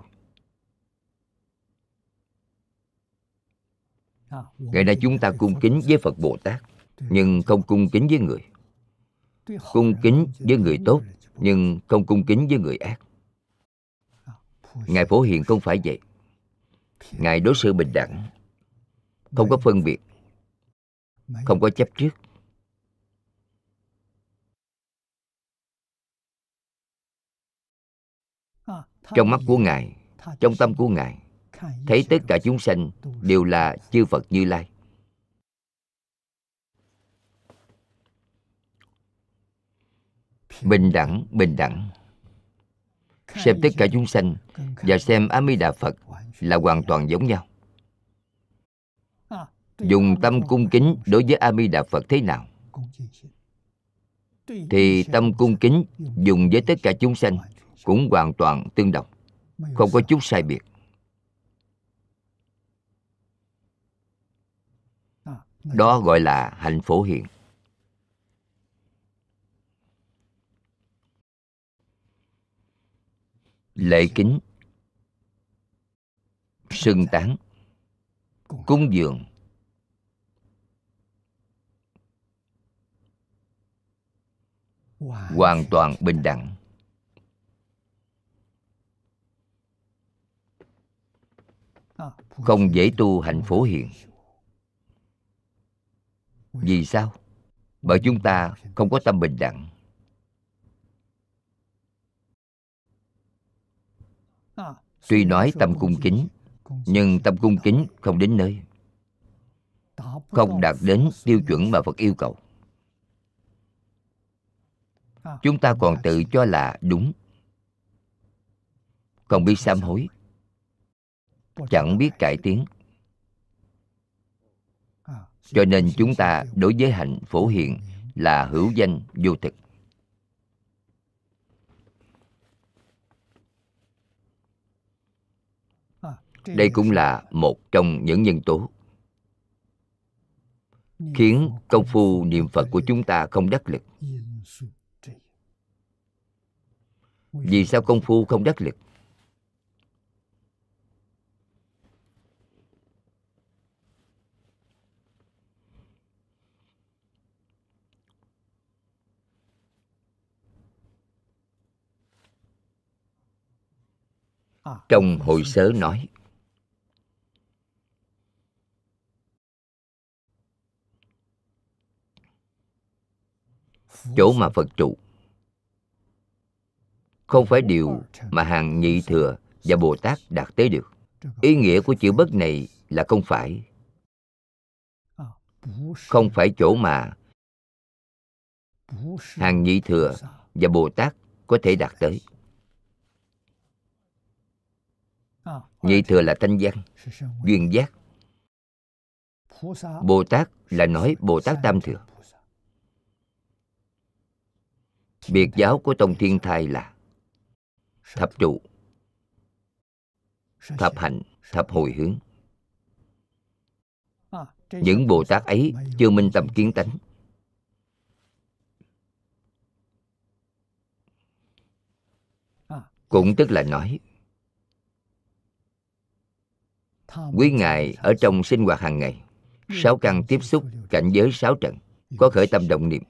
Ngày nay chúng ta cung kính với phật bồ tát, nhưng không cung kính với người. Cung kính với người tốt, nhưng không cung kính với người ác. Ngài phổ Hiền không phải vậy. Ngài đối xử bình đẳng, không có phân biệt không có chấp trước. Trong mắt của ngài trong tâm của ngài thấy tất cả chúng sanh đều là chư phật như lai. Bình đẳng bình đẳng. Xem tất cả chúng sanh và xem a di đà phật là hoàn toàn giống nhau dùng tâm cung kính đối với a di đà phật thế nào? thì tâm cung kính dùng với tất cả chúng sanh cũng hoàn toàn tương đồng không có chút sai biệt. Đó gọi là hạnh phổ hiện. Lễ kính xưng tán cúng dường hoàn toàn bình đẳng. Không dễ tu hạnh phổ hiện vì sao? Bởi chúng ta không có tâm bình đẳng. Tuy nói tâm cung kính, nhưng tâm cung kính không đến nơi. Không đạt đến tiêu chuẩn mà phật yêu cầu chúng ta còn tự cho là đúng. Không biết sám hối. Chẳng biết cải tiến. Cho nên chúng ta đối với hạnh phổ hiện là hữu danh vô thực. Đây cũng là một trong những nhân tố. Khiến công phu niệm phật của chúng ta không đắc lực vì sao công phu không đắc lực? Trong hội sớ nói, chỗ mà phật trụ không phải điều mà hàng nhị thừa và bồ tát đạt tới được. Ý nghĩa của chữ bất này là không phải. Không phải chỗ mà hàng nhị thừa và bồ tát có thể đạt tới. Nhị thừa là thanh văn duyên giác. Bồ tát là nói bồ tát tam thừa. Biệt giáo của tông thiên thai là thập trụ. Thập hạnh thập hồi hướng. Những bồ tát ấy chưa minh tâm kiến tánh. Cũng tức là nói, quý ngài ở trong sinh hoạt hàng ngày, sáu căn tiếp xúc, cảnh giới sáu trận có khởi tâm động niệm.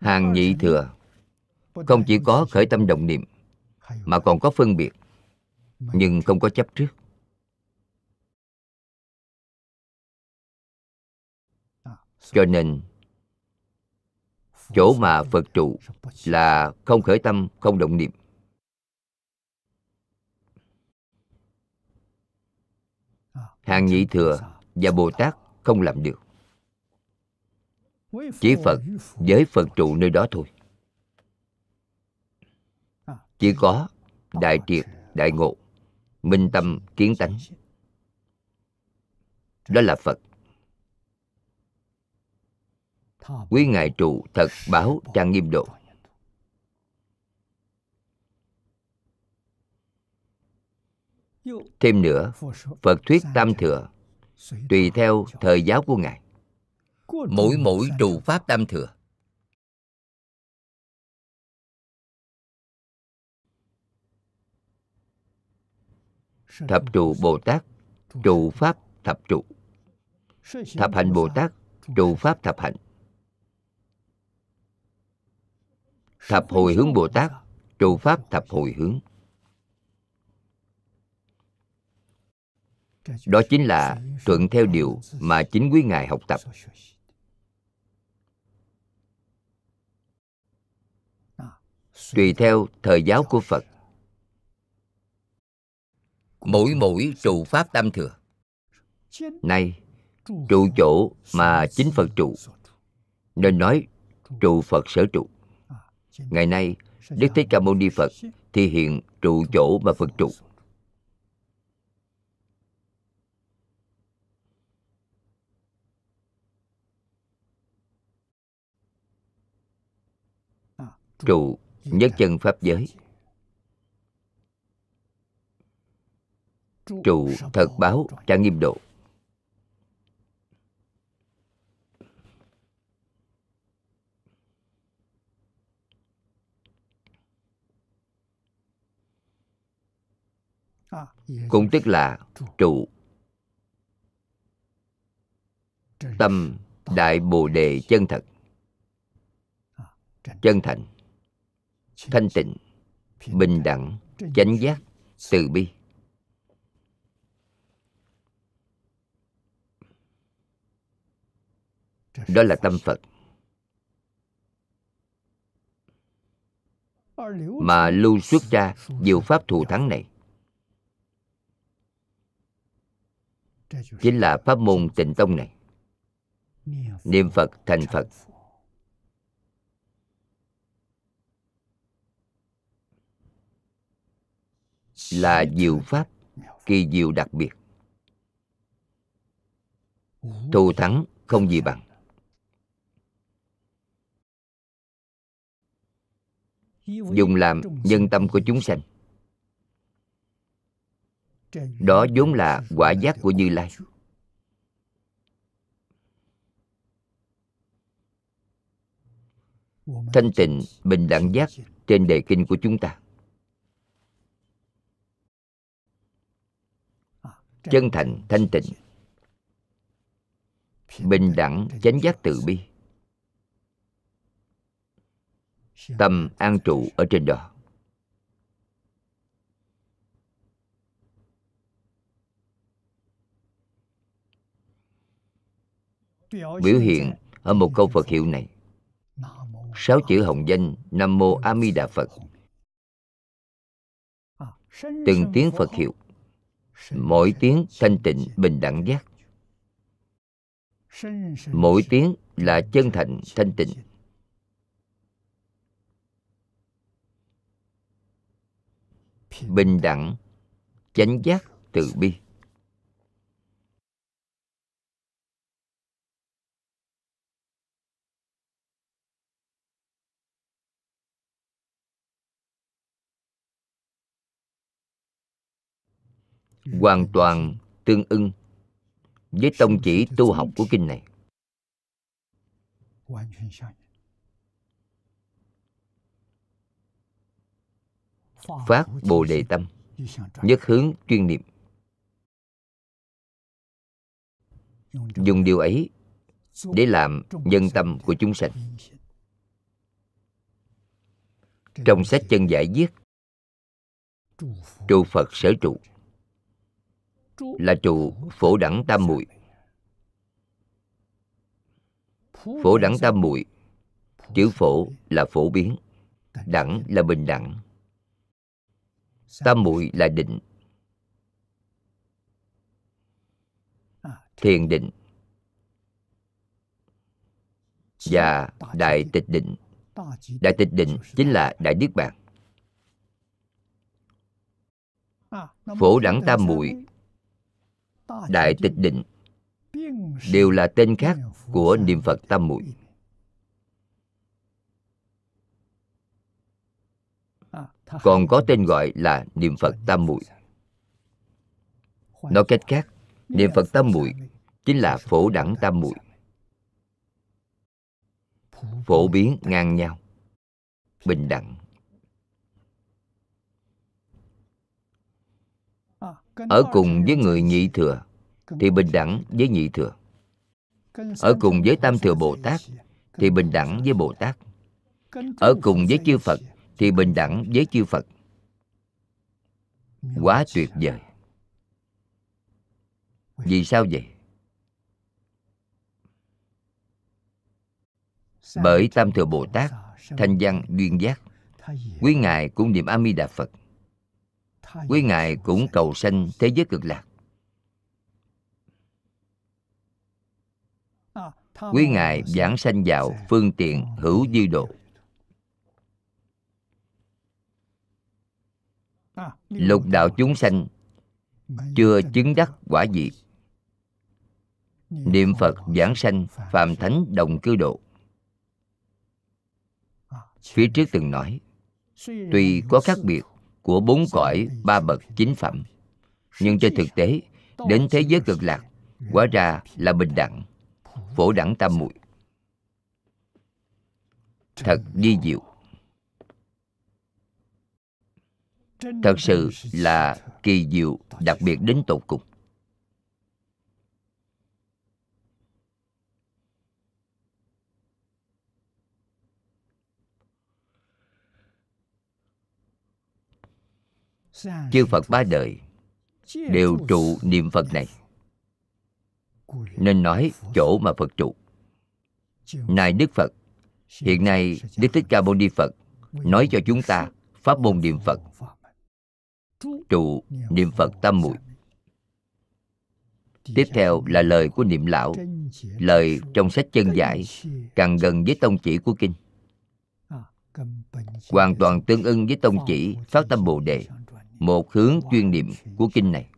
Hàng nhị thừa. không chỉ có khởi tâm động niệm mà còn có phân biệt nhưng không có chấp trước. Cho nên chỗ mà phật trụ là không khởi tâm không động niệm. Hàng nhị thừa và bồ tát không làm được chỉ phật, với phật trụ nơi đó thôi. Chỉ có đại triệt, đại ngộ, minh tâm, kiến tánh. Đó là phật. Quý ngài trụ thật báo trang nghiêm độ. Thêm nữa, phật thuyết tam thừa, tùy theo thời giáo của ngài mỗi mỗi trụ pháp tam thừa. Thập trụ bồ tát trụ pháp thập trụ. Thập hạnh bồ tát trụ pháp thập hạnh thập hồi hướng bồ tát trụ pháp thập hồi hướng. Đó chính là thuận theo điều mà chính quý ngài học tập tùy theo thời giáo của phật. Mỗi mỗi trụ pháp tam thừa. Nay trụ chỗ mà chính phật trụ nên nói trụ phật sở trụ. Ngày nay đức thích ca mâu ni phật thì hiện trụ chỗ mà phật trụ. Trụ nhất chân pháp giới. Trụ thật báo trang nghiêm độ. Cũng tức là trụ. Tâm đại bồ đề chân thật. Chân thành thanh tịnh, bình đẳng, chánh giác, từ bi. Đó là tâm phật. Mà lưu xuất ra diệu pháp thù thắng này chính là pháp môn tịnh tông này. Niệm phật thành phật. Là diệu pháp kỳ diệu đặc biệt. Thù thắng không gì bằng. Dùng làm nhân tâm của chúng sanh. Đó vốn là quả giác của như lai. Thanh tịnh bình đẳng giác trên đề kinh của chúng ta. Chân thành, thanh tịnh. Bình đẳng, chánh giác từ bi. Tâm an trụ ở trên đó. Biểu hiện ở một câu phật hiệu này. Sáu chữ hồng danh nam mô a di đà phật. Từng tiếng phật hiệu mỗi tiếng thanh tịnh bình đẳng giác. Mỗi tiếng là chân thành thanh tịnh. Bình đẳng chánh giác từ bi. hoàn toàn tương ưng với tông chỉ tu học của kinh này. Phát bồ đề tâm, nhất hướng chuyên niệm. Dùng điều ấy để làm nhân tâm của chúng sanh. Trong sách chân giải viết, trụ phật sở trụ là trụ phổ đẳng tam muội. Phổ đẳng tam muội chữ phổ là phổ biến đẳng là bình đẳng. Tam muội là định. Thiền định. Và đại tịch định. Đại tịch định chính là đại niết bàn. Phổ đẳng tam muội đại tịch định đều là tên khác của niệm phật tam muội. Còn có tên gọi là niệm phật tam muội. nói cách khác niệm phật tam muội chính là phổ đẳng tam muội. phổ biến ngang nhau bình đẳng ở cùng với người nhị thừa thì bình đẳng với nhị thừa. Ở cùng với tam thừa bồ tát thì bình đẳng với bồ tát ở cùng với chư phật thì bình đẳng với chư phật. Quá tuyệt vời. Vì sao vậy? bởi tam thừa bồ tát thanh văn duyên giác. Quý ngài cũng niệm a di đà phật quý ngài cũng cầu sanh thế giới cực lạc. Quý ngài giảng sanh vào phương tiện hữu dư độ lục đạo chúng sanh chưa chứng đắc quả gì niệm phật giảng sanh phàm thánh đồng cư độ. Phía trước từng nói tuy có khác biệt của bốn cõi ba bậc chính phẩm. Nhưng trên thực tế, đến thế giới cực lạc, quả ra là bình đẳng, phổ đẳng tam muội. Thật di diệu. Thật sự là kỳ diệu, đặc biệt đến tột cùng. Chư phật ba đời đều trụ niệm phật này nên nói chỗ mà phật trụ Này Đức Phật, hiện nay Đức Thích Ca Mâu Ni Phật nói cho chúng ta pháp môn niệm Phật, trụ niệm Phật tam muội. Tiếp theo là lời của niệm lão, lời trong sách chân giải, càng gần với tông chỉ của kinh. Hoàn toàn tương ưng với tông chỉ Phát Tâm Bồ Đề, một hướng chuyên niệm của kinh này.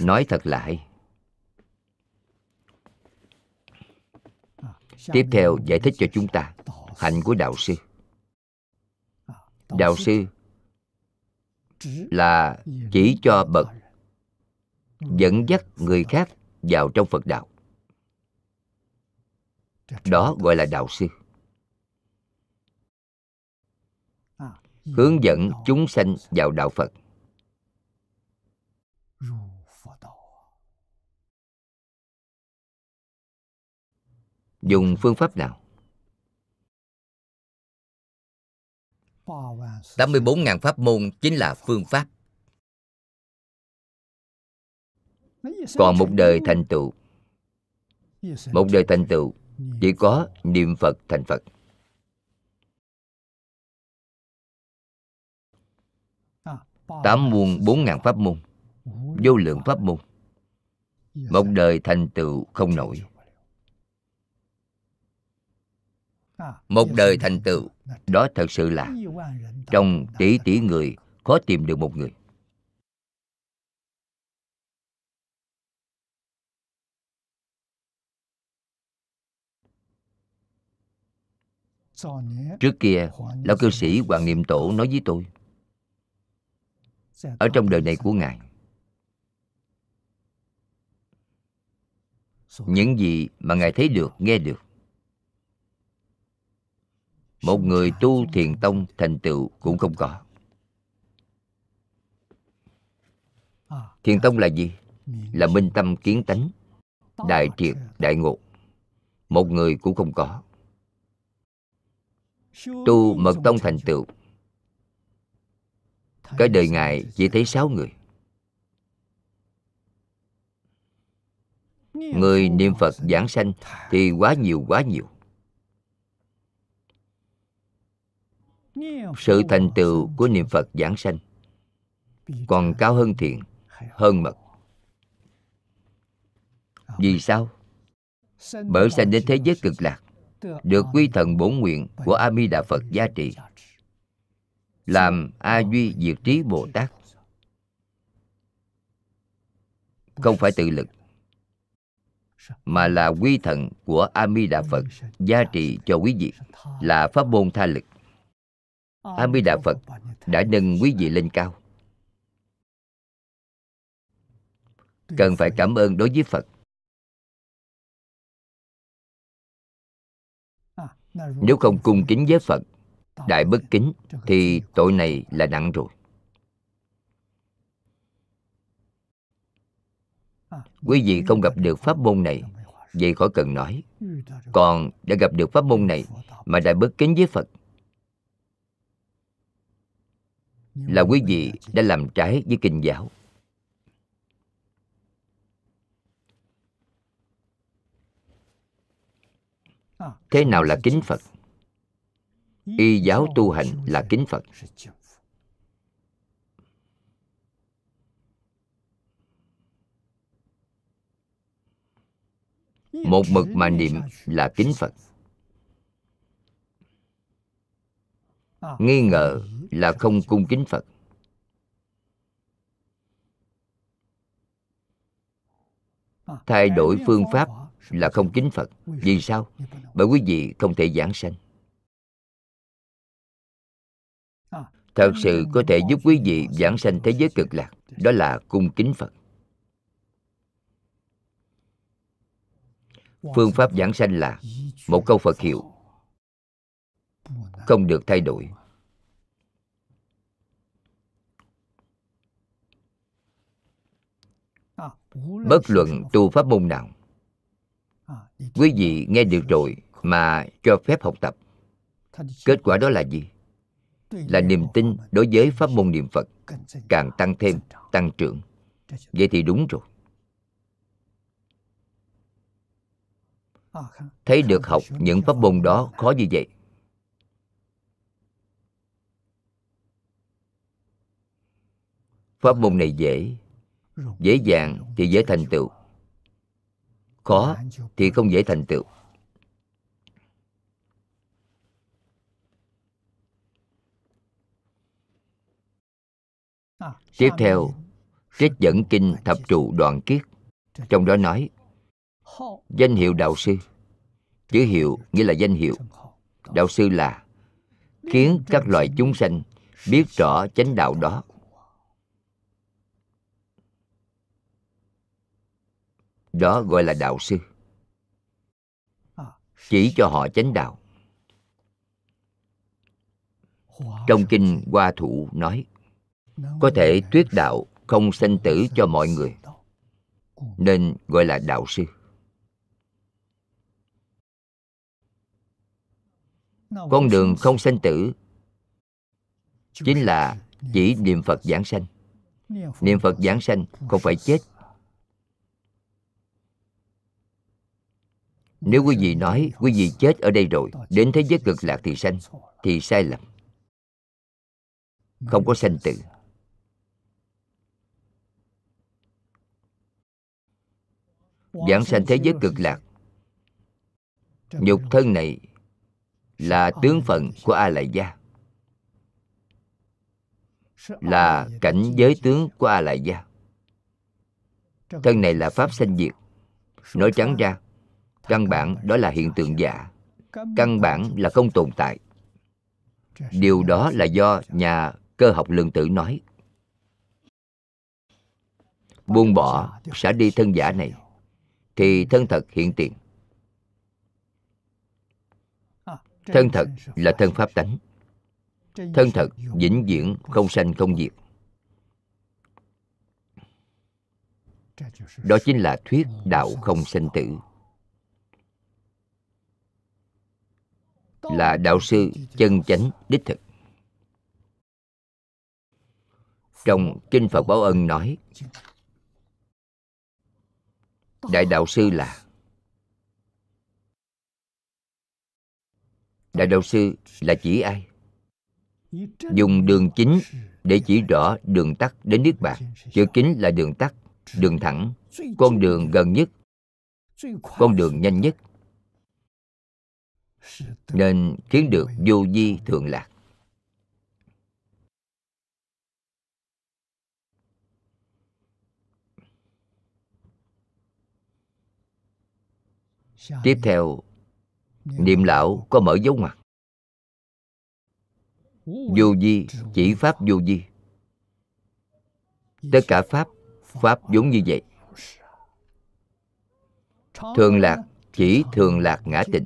Nói thật là hay. Tiếp theo giải thích cho chúng ta hạnh của đạo sư. Đạo sư là chỉ cho bậc dẫn dắt người khác vào trong Phật đạo. Đó gọi là đạo sư. Hướng dẫn chúng sanh vào đạo Phật. Dùng phương pháp nào? 84.000 pháp môn chính là phương pháp. Còn một đời thành tựu Một đời thành tựu Chỉ có niệm Phật thành Phật Tám muôn bốn ngàn pháp môn. Vô lượng pháp môn. Một đời thành tựu không nổi. Một đời thành tựu Đó thật sự là Trong tỷ tỷ người Khó tìm được một người. Trước kia, Lão cư sĩ Hoàng Niệm Tổ nói với tôi ở trong đời này của Ngài. Những gì mà Ngài thấy được, nghe được. Một người tu thiền tông thành tựu cũng không có. Thiền tông là gì? Là minh tâm kiến tánh Đại triệt, đại ngộ. Một người cũng không có. Tu mật tông thành tựu cái đời ngài chỉ thấy sáu người. Người niệm phật giảng sanh thì quá nhiều quá nhiều. Sự thành tựu của niệm phật giảng sanh còn cao hơn thiện hơn mật. Vì sao? bởi sanh đến thế giới cực lạc được quy thần bổn nguyện của a di đà phật gia trị làm a duy diệt trí bồ tát. Không phải tự lực, mà là quy thần của a mi đà phật, gia trị cho quý vị là pháp môn tha lực. A mi đà phật đã nâng quý vị lên cao. Cần phải cảm ơn đối với phật. Nếu không cung kính với Phật Đại bất kính Thì tội này là nặng rồi. Quý vị không gặp được pháp môn này Vậy khỏi cần nói. Còn đã gặp được pháp môn này Mà đại bất kính với Phật Là quý vị đã làm trái với kinh giáo. Thế nào là kính phật y giáo tu hành là kính phật một mực mà niệm là kính phật nghi ngờ là không cung kính phật thay đổi phương pháp là không kính Phật. Vì sao? Bởi quý vị không thể giảng sanh. Thật sự có thể giúp quý vị giảng sanh thế giới cực lạc. Đó là cung kính Phật. Phương pháp giảng sanh là một câu Phật hiệu không được thay đổi. Bất luận tu pháp môn nào, quý vị nghe được rồi mà cho phép học tập kết quả đó là gì là niềm tin đối với pháp môn niệm phật, càng tăng thêm tăng trưởng. Vậy thì đúng rồi. Thấy được học những pháp môn đó khó như vậy. Pháp môn này dễ dễ dàng thì dễ thành tựu. Khó thì không dễ thành tựu. Tiếp theo trích dẫn kinh thập trụ đoạn kiết trong đó nói danh hiệu đạo sư. Chữ hiệu nghĩa là danh hiệu. Đạo sư là khiến các loại chúng sanh biết rõ chánh đạo đó. Đó gọi là đạo sư. Chỉ cho họ chánh đạo. Trong kinh hoa thủ nói có thể thuyết đạo không sanh tử cho mọi người. Nên gọi là đạo sư. Con đường không sanh tử chính là chỉ niệm phật giảng sanh. Niệm phật giảng sanh không phải chết. Nếu quý vị nói quý vị chết ở đây rồi, đến thế giới cực lạc thì sanh, thì sai lầm. Không có sanh tử. Giảng sanh thế giới cực lạc. Nhục thân này là tướng phận của a lại gia là cảnh giới tướng của a lại gia thân này là pháp sanh diệt. nói trắng ra căn bản đó là hiện tượng giả. Căn bản là không tồn tại. Điều đó là do nhà cơ học lượng tử nói. Buông bỏ xả đi thân giả này thì thân thật hiện tiền. Thân thật là thân pháp tánh. Thân thật vĩnh viễn không sanh không diệt. Đó chính là thuyết đạo không sanh tử. Là đạo sư chân chánh đích thực. Trong kinh phật báo ân nói đại đạo sư là đại đạo sư là chỉ ai? Dùng đường chính để chỉ rõ đường tắt đến niết bàn. Chữ kính là đường tắt, đường thẳng, con đường gần nhất, con đường nhanh nhất. Nên khiến được vô di thường lạc. Tiếp theo niệm lão có mở dấu ngoặc. Vô di chỉ pháp vô di. Tất cả pháp pháp vốn như vậy. thường lạc chỉ thường lạc ngã tịnh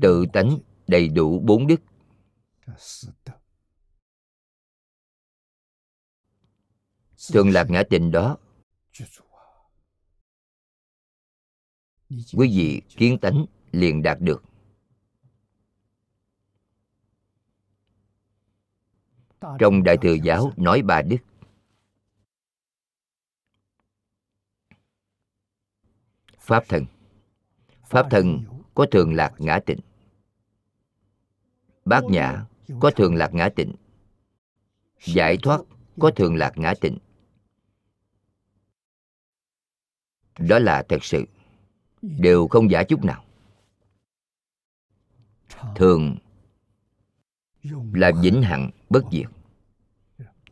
tự tánh đầy đủ bốn đức thường lạc ngã tịnh đó. Quý vị kiến tánh liền đạt được. Trong đại thừa giáo nói ba đức. Pháp thân pháp thân có thường lạc ngã tịnh. Bát nhã có thường lạc ngã tịnh. Giải thoát có thường lạc ngã tịnh đó là thật sự. Đều không giả chút nào. Thường là vĩnh hằng, bất diệt.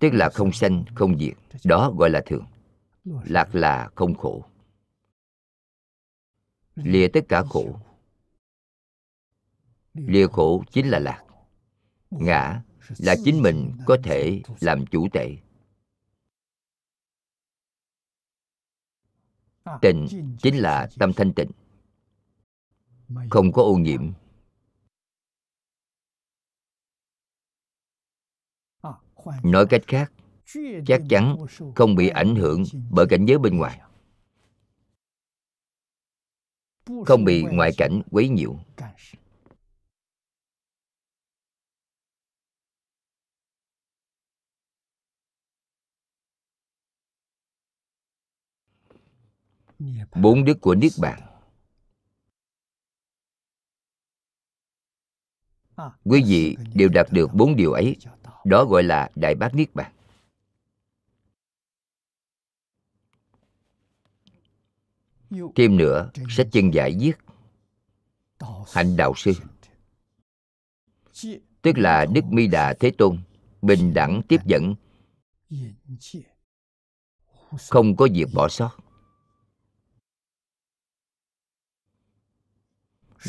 Tức là không sanh, không diệt. Đó gọi là thường. Lạc là không khổ. Lìa tất cả khổ. Lìa khổ chính là lạc. Ngã là chính mình có thể làm chủ tệ. Tịnh chính là tâm thanh tịnh. Không có ô nhiễm. Nói cách khác chắc chắn không bị ảnh hưởng bởi cảnh giới bên ngoài. không bị ngoại cảnh quấy nhiễu bốn đức của niết bàn quý vị đều đạt được bốn điều ấy. đó gọi là đại bác niết bàn thêm nữa sách chân giải viết. Hạnh đạo sư. tức là đức mi đà thế tôn bình đẳng tiếp dẫn. Không có việc bỏ sót.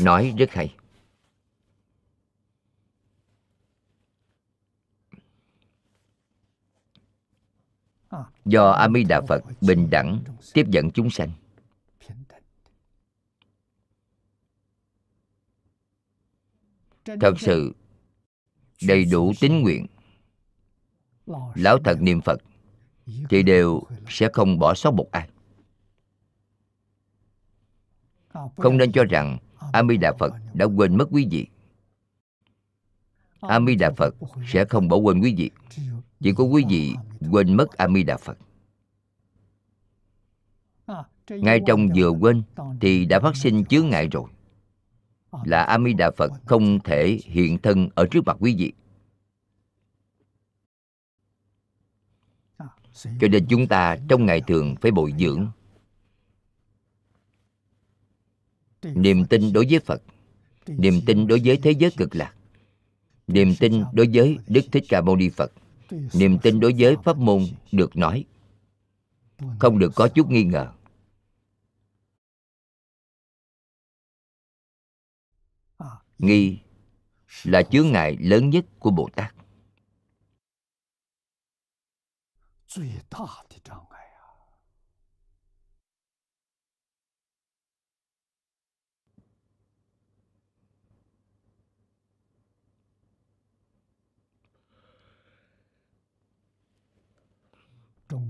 nói rất hay. Do a di đà phật bình đẳng tiếp dẫn chúng sanh. Thật sự đầy đủ tín nguyện. Lão thật niệm phật thì đều sẽ không bỏ sót một ai. Không nên cho rằng a di đà phật đã quên mất quý vị. A di đà phật sẽ không bỏ quên quý vị. Chỉ có quý vị quên mất a di đà phật. Ngay trong vừa quên thì đã phát sinh chướng ngại rồi. Là a di đà phật không thể hiện thân ở trước mặt quý vị. Cho nên chúng ta trong ngày thường phải bồi dưỡng. Niềm tin đối với phật. Niềm tin đối với thế giới cực lạc. Niềm tin đối với đức thích ca mâu ni phật. Niềm tin đối với pháp môn được nói. Không được có chút nghi ngờ. Nghi là chướng ngại lớn nhất của bồ tát.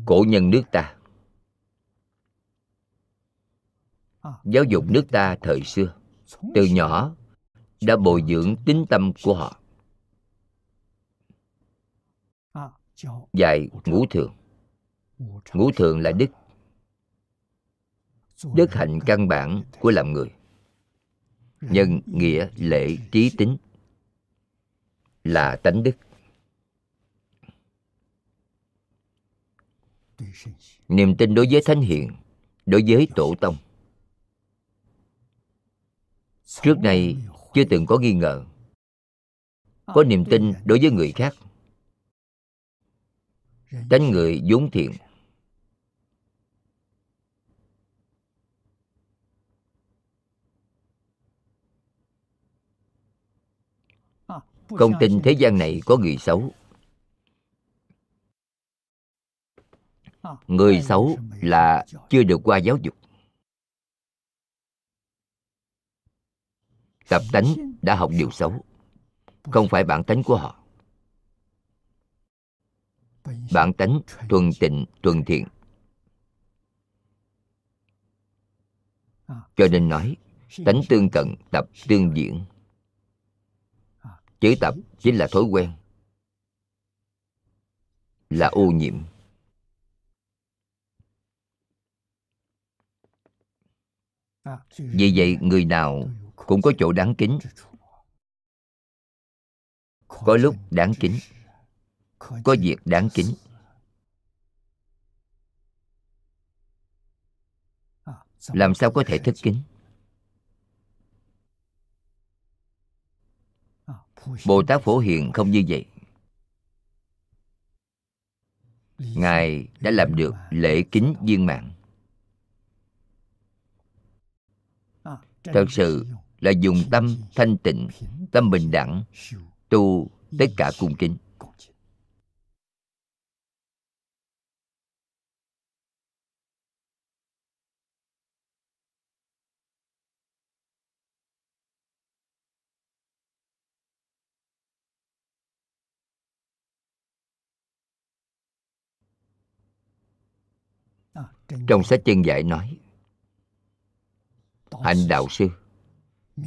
cổ nhân nước ta. Giáo dục nước ta thời xưa, từ nhỏ đã bồi dưỡng tính tâm của họ. Dạy ngũ thường. Ngũ thường là đức. Đức hạnh căn bản của làm người. Nhân nghĩa, lễ, trí tính là tánh đức. niềm tin đối với thánh hiền, đối với tổ tông. Trước nay, chưa từng có nghi ngờ có niềm tin đối với người khác. Tánh người vốn thiện. Không tin thế gian này có người xấu. người xấu là chưa được qua giáo dục. Tập tánh đã học điều xấu. không phải bản tánh của họ. Bản tánh thuần tịnh thuần thiện. Cho nên nói tánh tương cận tập tương diễn. Chữ tập chính là thói quen. là ô nhiễm. vì vậy, người nào cũng có chỗ đáng kính. Có lúc đáng kính, có việc đáng kính. Làm sao có thể thất kính? Bồ tát phổ hiền không như vậy. Ngài đã làm được lễ kính viên mạng thật sự là dùng tâm thanh tịnh tâm bình đẳng tu tất cả cung kính. trong sách chân dạy nói hạnh đạo sư.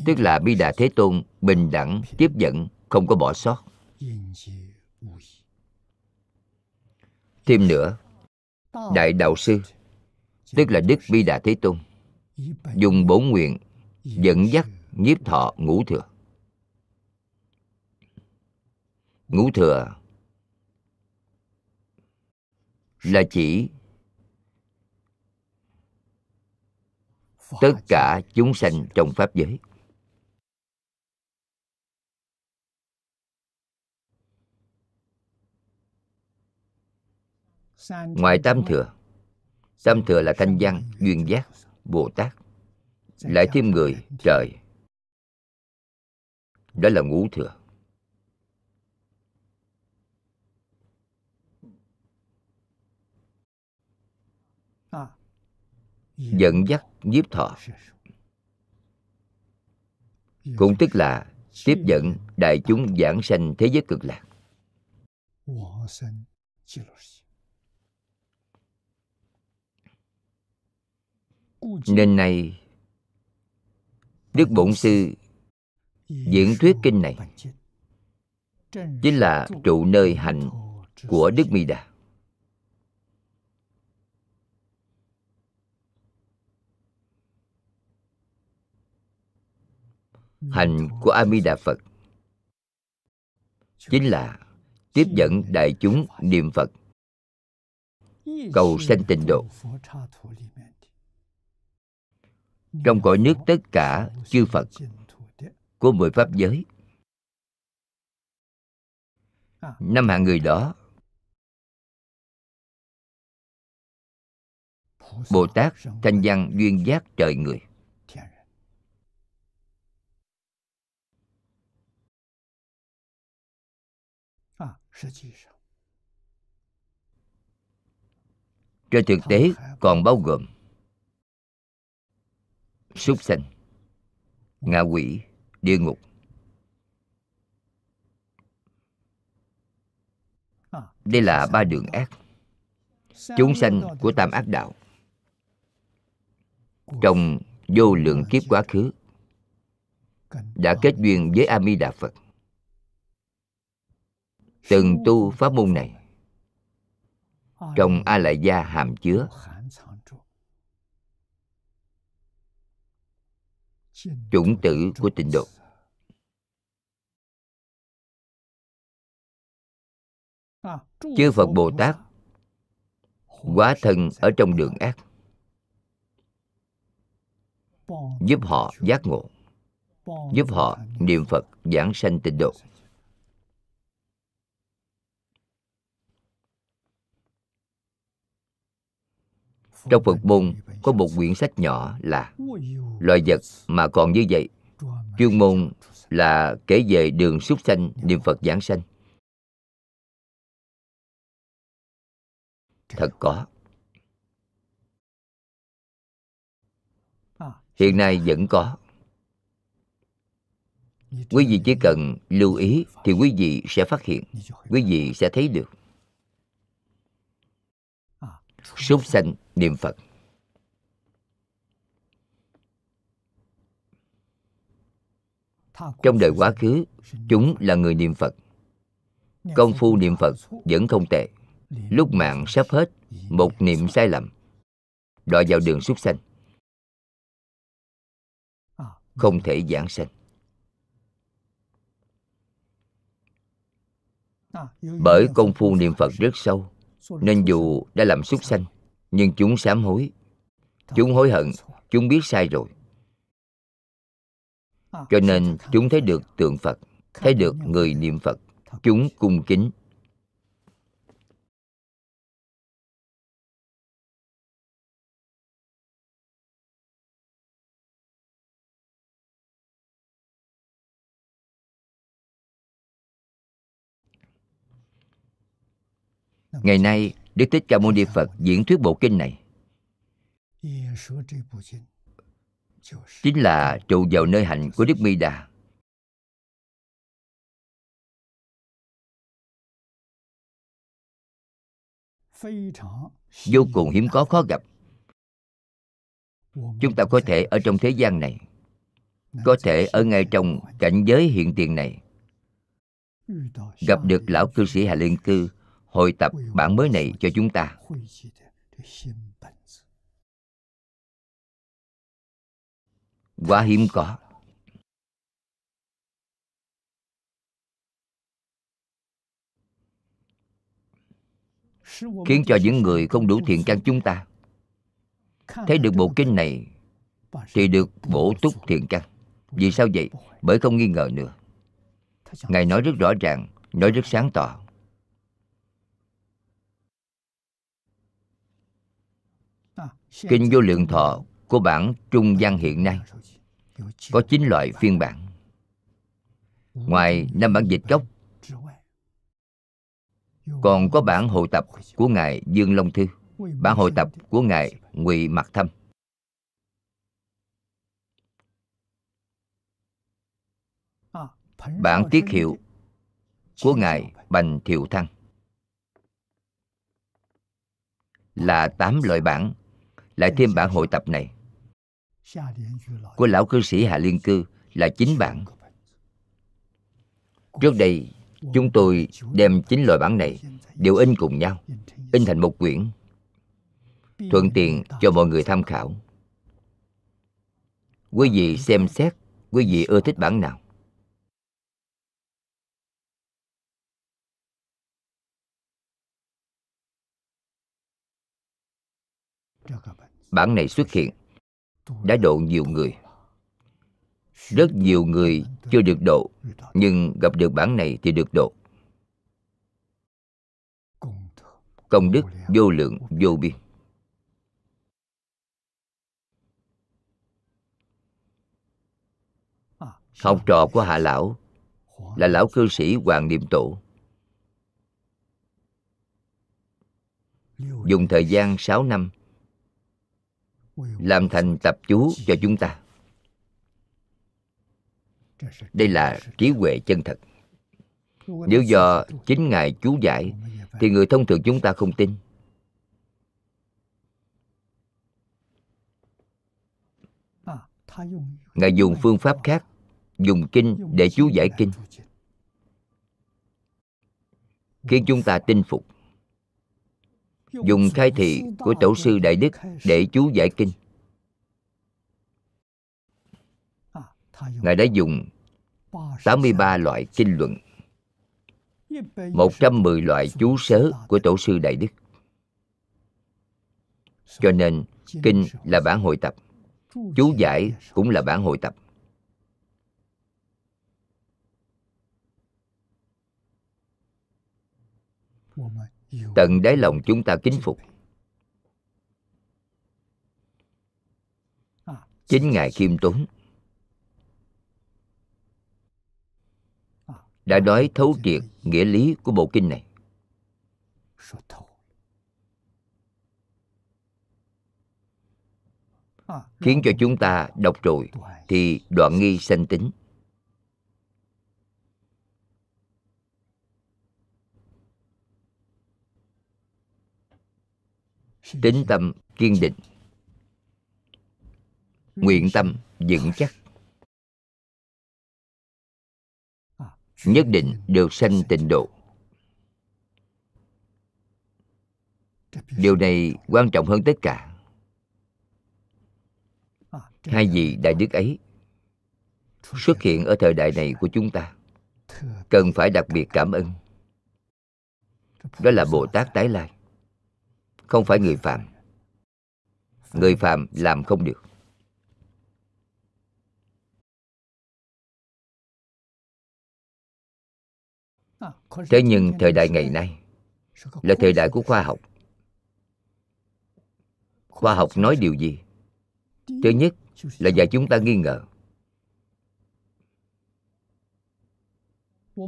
Tức là bi đà thế tôn bình đẳng, tiếp dẫn, không có bỏ sót. Thêm nữa, đại đạo sư, tức là đức bi đà thế tôn, dùng bổn nguyện dẫn dắt, nhiếp thọ ngũ thừa. Ngũ thừa là chỉ tất cả chúng sanh trong pháp giới. Ngoài tam thừa tam thừa là thanh văn duyên giác bồ tát. Lại thêm người trời. Đó là ngũ thừa dẫn dắt, nhiếp thọ. Cũng tức là tiếp dẫn đại chúng giảng sanh thế giới cực lạc. Nên nay, đức bổn sư diễn thuyết kinh này chính là trụ nơi hạnh của đức mi đà. Hành của a di đà phật chính là tiếp dẫn đại chúng niệm phật. Cầu sanh tịnh độ. Trong cõi nước tất cả chư phật của mười pháp giới. Năm hạng người đó, bồ tát thanh văn duyên giác trời người. Trên thực tế còn bao gồm súc sanh ngạ quỷ địa ngục. Đây là ba đường ác. Chúng sanh của tam ác đạo. Trong vô lượng kiếp quá khứ đã kết duyên với a di đà phật từng tu pháp môn này. Trong a lại gia hàm chứa. Chủng tử của tịnh độ. Chư phật bồ tát quá thân ở trong đường ác, giúp họ giác ngộ, giúp họ niệm phật giảng sanh tịnh độ. Trong phật môn, có một quyển sách nhỏ là loài vật mà còn như vậy. Chuyên môn là kể về đường súc sanh, niệm phật giảng sanh. Thật có. Hiện nay vẫn có. Quý vị chỉ cần lưu ý thì quý vị sẽ phát hiện, quý vị sẽ thấy được súc sanh niệm phật. Trong đời quá khứ, chúng là người niệm phật. Công phu niệm phật vẫn không tệ. Lúc mạng sắp hết, một niệm sai lầm, đọa vào đường súc sanh. Không thể giảng sanh. Bởi công phu niệm phật rất sâu nên dù đã làm súc sanh, nhưng chúng sám hối. Chúng hối hận, chúng biết sai rồi. Cho nên chúng thấy được tượng phật, thấy được người niệm phật. Chúng cung kính. Ngày nay, đức thích ca mâu ni phật diễn thuyết bộ kinh này. Chính là trụ vào nơi hạnh của đức mi đà. Vô cùng hiếm có, khó gặp. Chúng ta có thể ở trong thế gian này, có thể ở ngay trong cảnh giới hiện tiền này. Gặp được lão cư sĩ hà liên cư hội tập bản mới này cho chúng ta. Quá hiếm có. Khiến cho những người không đủ thiện căn chúng ta thấy được bộ kinh này thì được bổ túc thiện căn. Vì sao vậy? Bởi không nghi ngờ nữa. Ngài nói rất rõ ràng, nói rất sáng tỏ. Kinh vô lượng thọ của bản trung văn hiện nay có 9 loại phiên bản. Ngoài năm bản dịch gốc, còn có bản hội tập của ngài dương long thư, bản hội tập của ngài ngụy mặc thâm. Bản tiết hiệu của ngài bành thiệu thăng là tám loại bản lại thêm bản hội tập này. Của lão cư sĩ hạ liên cư là chín bản. Trước đây, chúng tôi đem chín loại bản này đều in cùng nhau, in thành một quyển, thuận tiện cho mọi người tham khảo. Quý vị xem xét, quý vị ưa thích bản nào? Bản này xuất hiện. Đã độ nhiều người. Rất nhiều người chưa được độ, nhưng gặp được bản này thì được độ. Công đức vô lượng, vô biên. Học trò của hạ lão là lão cư sĩ hoàng niệm tổ. Dùng thời gian 6 năm làm thành tập chú cho chúng ta. Đây là trí huệ chân thật. Nếu do chính ngài chú giải, thì người thông thường chúng ta không tin. Ngài dùng phương pháp khác, dùng kinh để chú giải kinh. Khiến chúng ta tin phục dùng khai thị của tổ sư đại đức để chú giải kinh. Ngài đã dùng 83 loại kinh luận 110 loại chú sớ của tổ sư đại đức. Cho nên, kinh là bản hội tập, chú giải cũng là bản hội tập tận đáy lòng chúng ta kính phục. Chính ngài khiêm tốn. Đã nói thấu triệt nghĩa lý của bộ kinh này. Khiến cho chúng ta đọc rồi thì đoạn nghi sanh tính tính tâm kiên định. Nguyện tâm vững chắc. Nhất định được sanh tịnh độ. Điều này quan trọng hơn tất cả. Hai vị đại đức ấy xuất hiện ở thời đại này của chúng ta. Cần phải đặc biệt cảm ơn. Đó là bồ tát tái lai không phải người phạm. Người phạm làm không được. Thế nhưng thời đại ngày nay là thời đại của khoa học. Khoa học nói điều gì? Thứ nhất là dạy chúng ta nghi ngờ.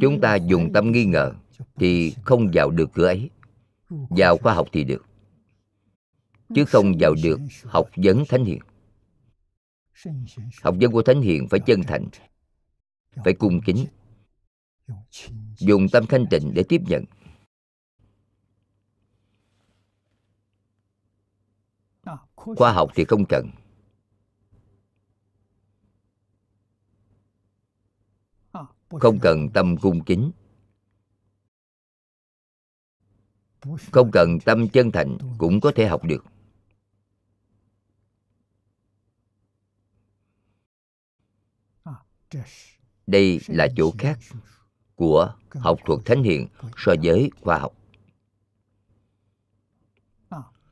Chúng ta dùng tâm nghi ngờ thì không vào được cửa ấy. Vào khoa học thì được chứ không vào được học vấn thánh hiền. Học vấn của thánh hiền phải chân thành, phải cung kính, dùng tâm thanh tịnh để tiếp nhận. Khoa học thì không cần. Không cần tâm cung kính. Không cần tâm chân thành cũng có thể học được. đây là chỗ khác của học thuật thánh hiện so với khoa học.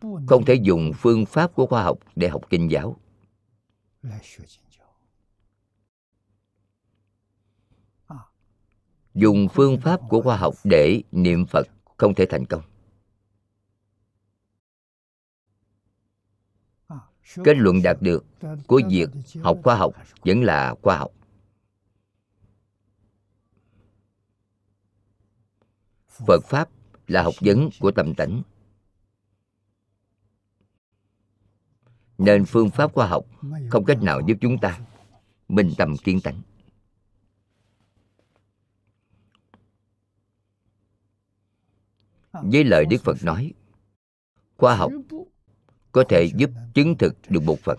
Không thể dùng phương pháp của khoa học để học kinh giáo. Dùng phương pháp của khoa học để niệm phật không thể thành công. Kết luận đạt được của việc học khoa học vẫn là khoa học. Phật Pháp là học vấn của tâm tánh. Nên phương pháp khoa học không cách nào giúp chúng ta minh tâm kiến tánh. Với lời Đức Phật nói, khoa học có thể giúp chứng thực được một phần.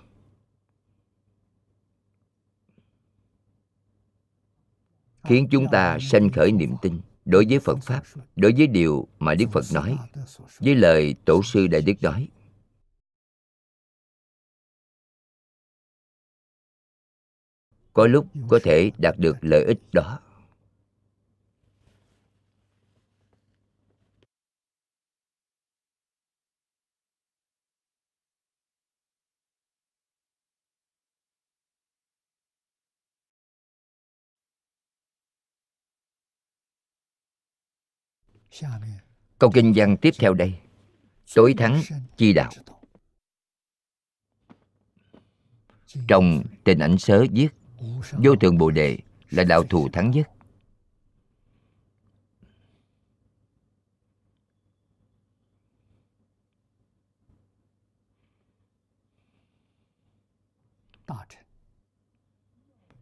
Khiến chúng ta sanh khởi niềm tin đối với phật pháp, đối với điều mà đức phật nói, với lời tổ sư đại đức nói, có lúc có thể đạt được lợi ích đó. Câu kinh văn tiếp theo đây. Tối thắng chi đạo. Trong tình ảnh sớ viết, vô thượng bồ đề là đạo thù thắng nhất.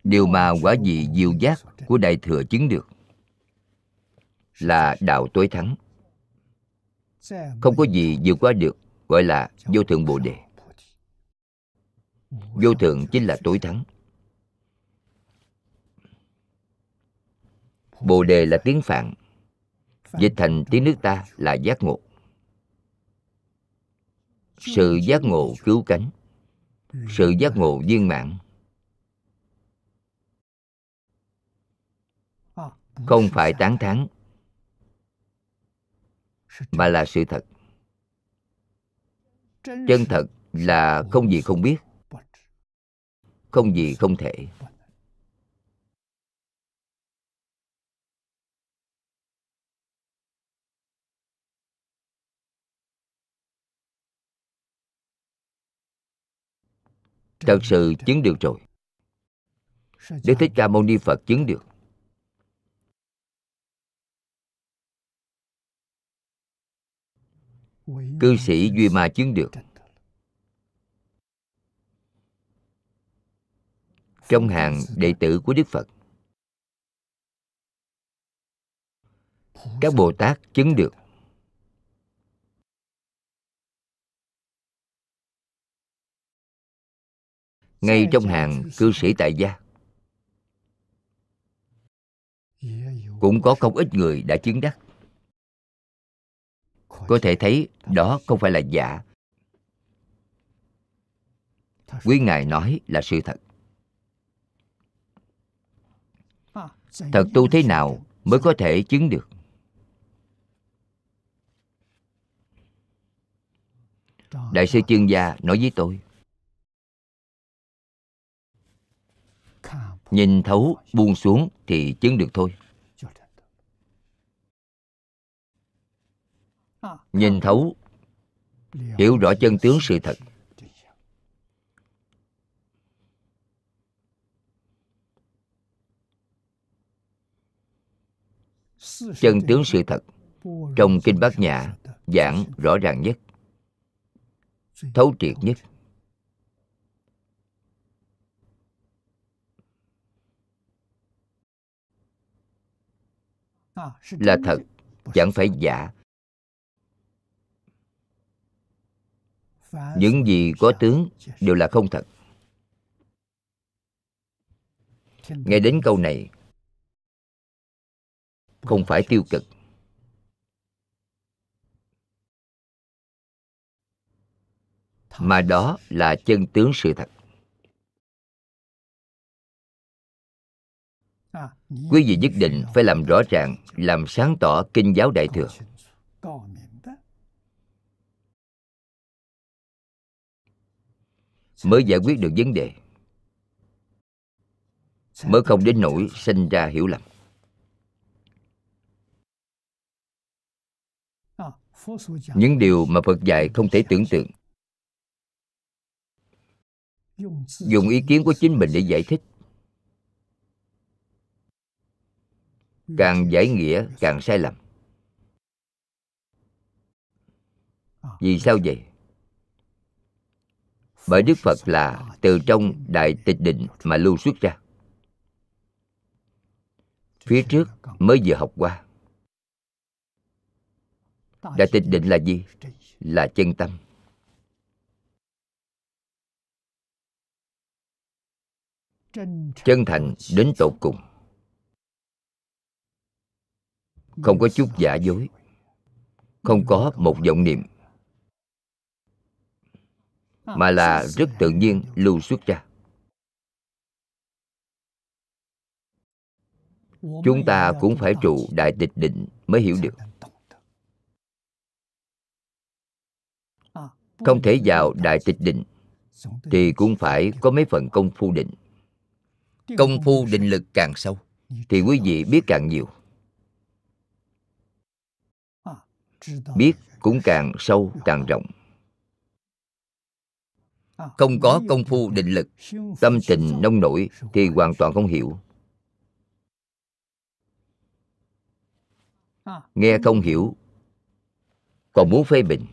Điều mà quả vị diệu giác của đại thừa chứng được là đạo tối thắng. Không có gì vượt qua được, gọi là vô thượng bồ đề. Vô thượng chính là tối thắng. Bồ đề là tiếng phạn, dịch thành tiếng nước ta là giác ngộ. Sự giác ngộ cứu cánh, sự giác ngộ viên mãn. Không phải tán thán mà là sự thật. Chân thật là không gì không biết. Không gì không thể. Thật sự chứng được rồi. Đức thích ca mâu ni phật chứng được. Cư sĩ duy ma chứng được. Trong hàng đệ tử của đức phật, các bồ tát chứng được. Ngay trong hàng cư sĩ tại gia, cũng có không ít người đã chứng đắc có thể thấy đó không phải là giả. Quý ngài nói là sự thật. Thật tu thế nào mới có thể chứng được? Đại sư chương gia nói với tôi. Nhìn thấu buông xuống thì chứng được thôi. Nhìn thấu hiểu rõ chân tướng sự thật. Chân tướng sự thật trong kinh bát nhã giảng rõ ràng nhất thấu triệt nhất. Là thật chẳng phải giả những gì có tướng đều là không thật. Nghe đến câu này, không phải tiêu cực. Mà đó là chân tướng sự thật. Quý vị nhất định phải làm rõ ràng, làm sáng tỏ kinh giáo đại thừa. mới giải quyết được vấn đề. Mới không đến nỗi sinh ra hiểu lầm. Những điều mà phật dạy không thể tưởng tượng. Dùng ý kiến của chính mình để giải thích. Càng giải nghĩa, càng sai lầm. Vì sao vậy? Bởi đức phật là từ trong đại tịch định mà lưu xuất ra. Phía trước mới vừa học qua. Đại tịch định là gì? Là chân tâm. Chân thành đến tột cùng. Không có chút giả dối. Không có một vọng niệm mà là rất tự nhiên lưu xuất ra. Chúng ta cũng phải trụ đại tịch định mới hiểu được. Không thể vào đại tịch định thì cũng phải có mấy phần công phu định. Công phu định lực càng sâu thì quý vị biết càng nhiều. Biết cũng càng sâu càng rộng không có công phu định lực, tâm tình nông nổi thì hoàn toàn không hiểu. Nghe không hiểu, còn muốn phê bình.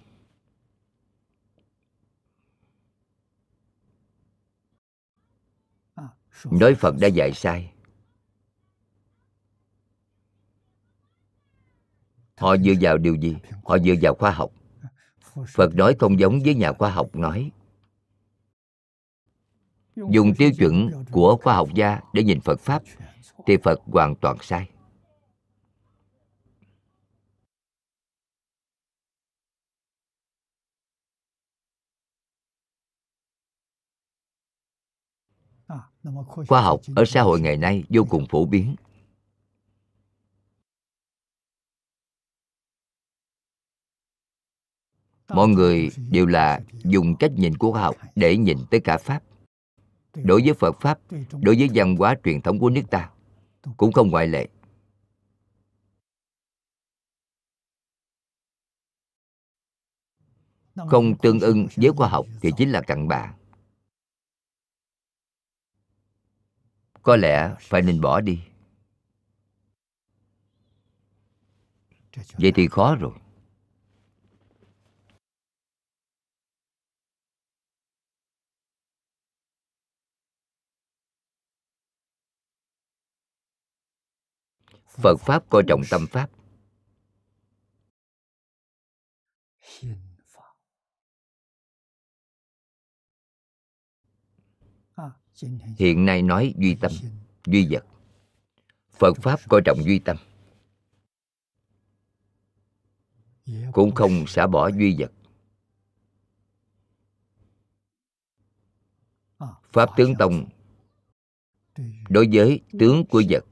Nói phật đã dạy sai. Họ dựa vào điều gì? Họ dựa vào khoa học. Phật nói không giống với nhà khoa học nói dùng tiêu chuẩn của khoa học gia để nhìn phật pháp thì phật hoàn toàn sai. Khoa học ở xã hội ngày nay vô cùng phổ biến. Mọi người đều là dùng cách nhìn của khoa học để nhìn tới cả pháp đối với phật pháp, đối với văn hóa truyền thống của nước ta, cũng không ngoại lệ. Không tương ưng với khoa học thì chính là cặn bã. Có lẽ phải nên bỏ đi. Vậy thì khó rồi. Phật pháp coi trọng tâm pháp. Hiện nay nói duy tâm duy vật. Phật pháp coi trọng duy tâm. Cũng không xả bỏ duy vật. Pháp tướng tông đối với tướng của vật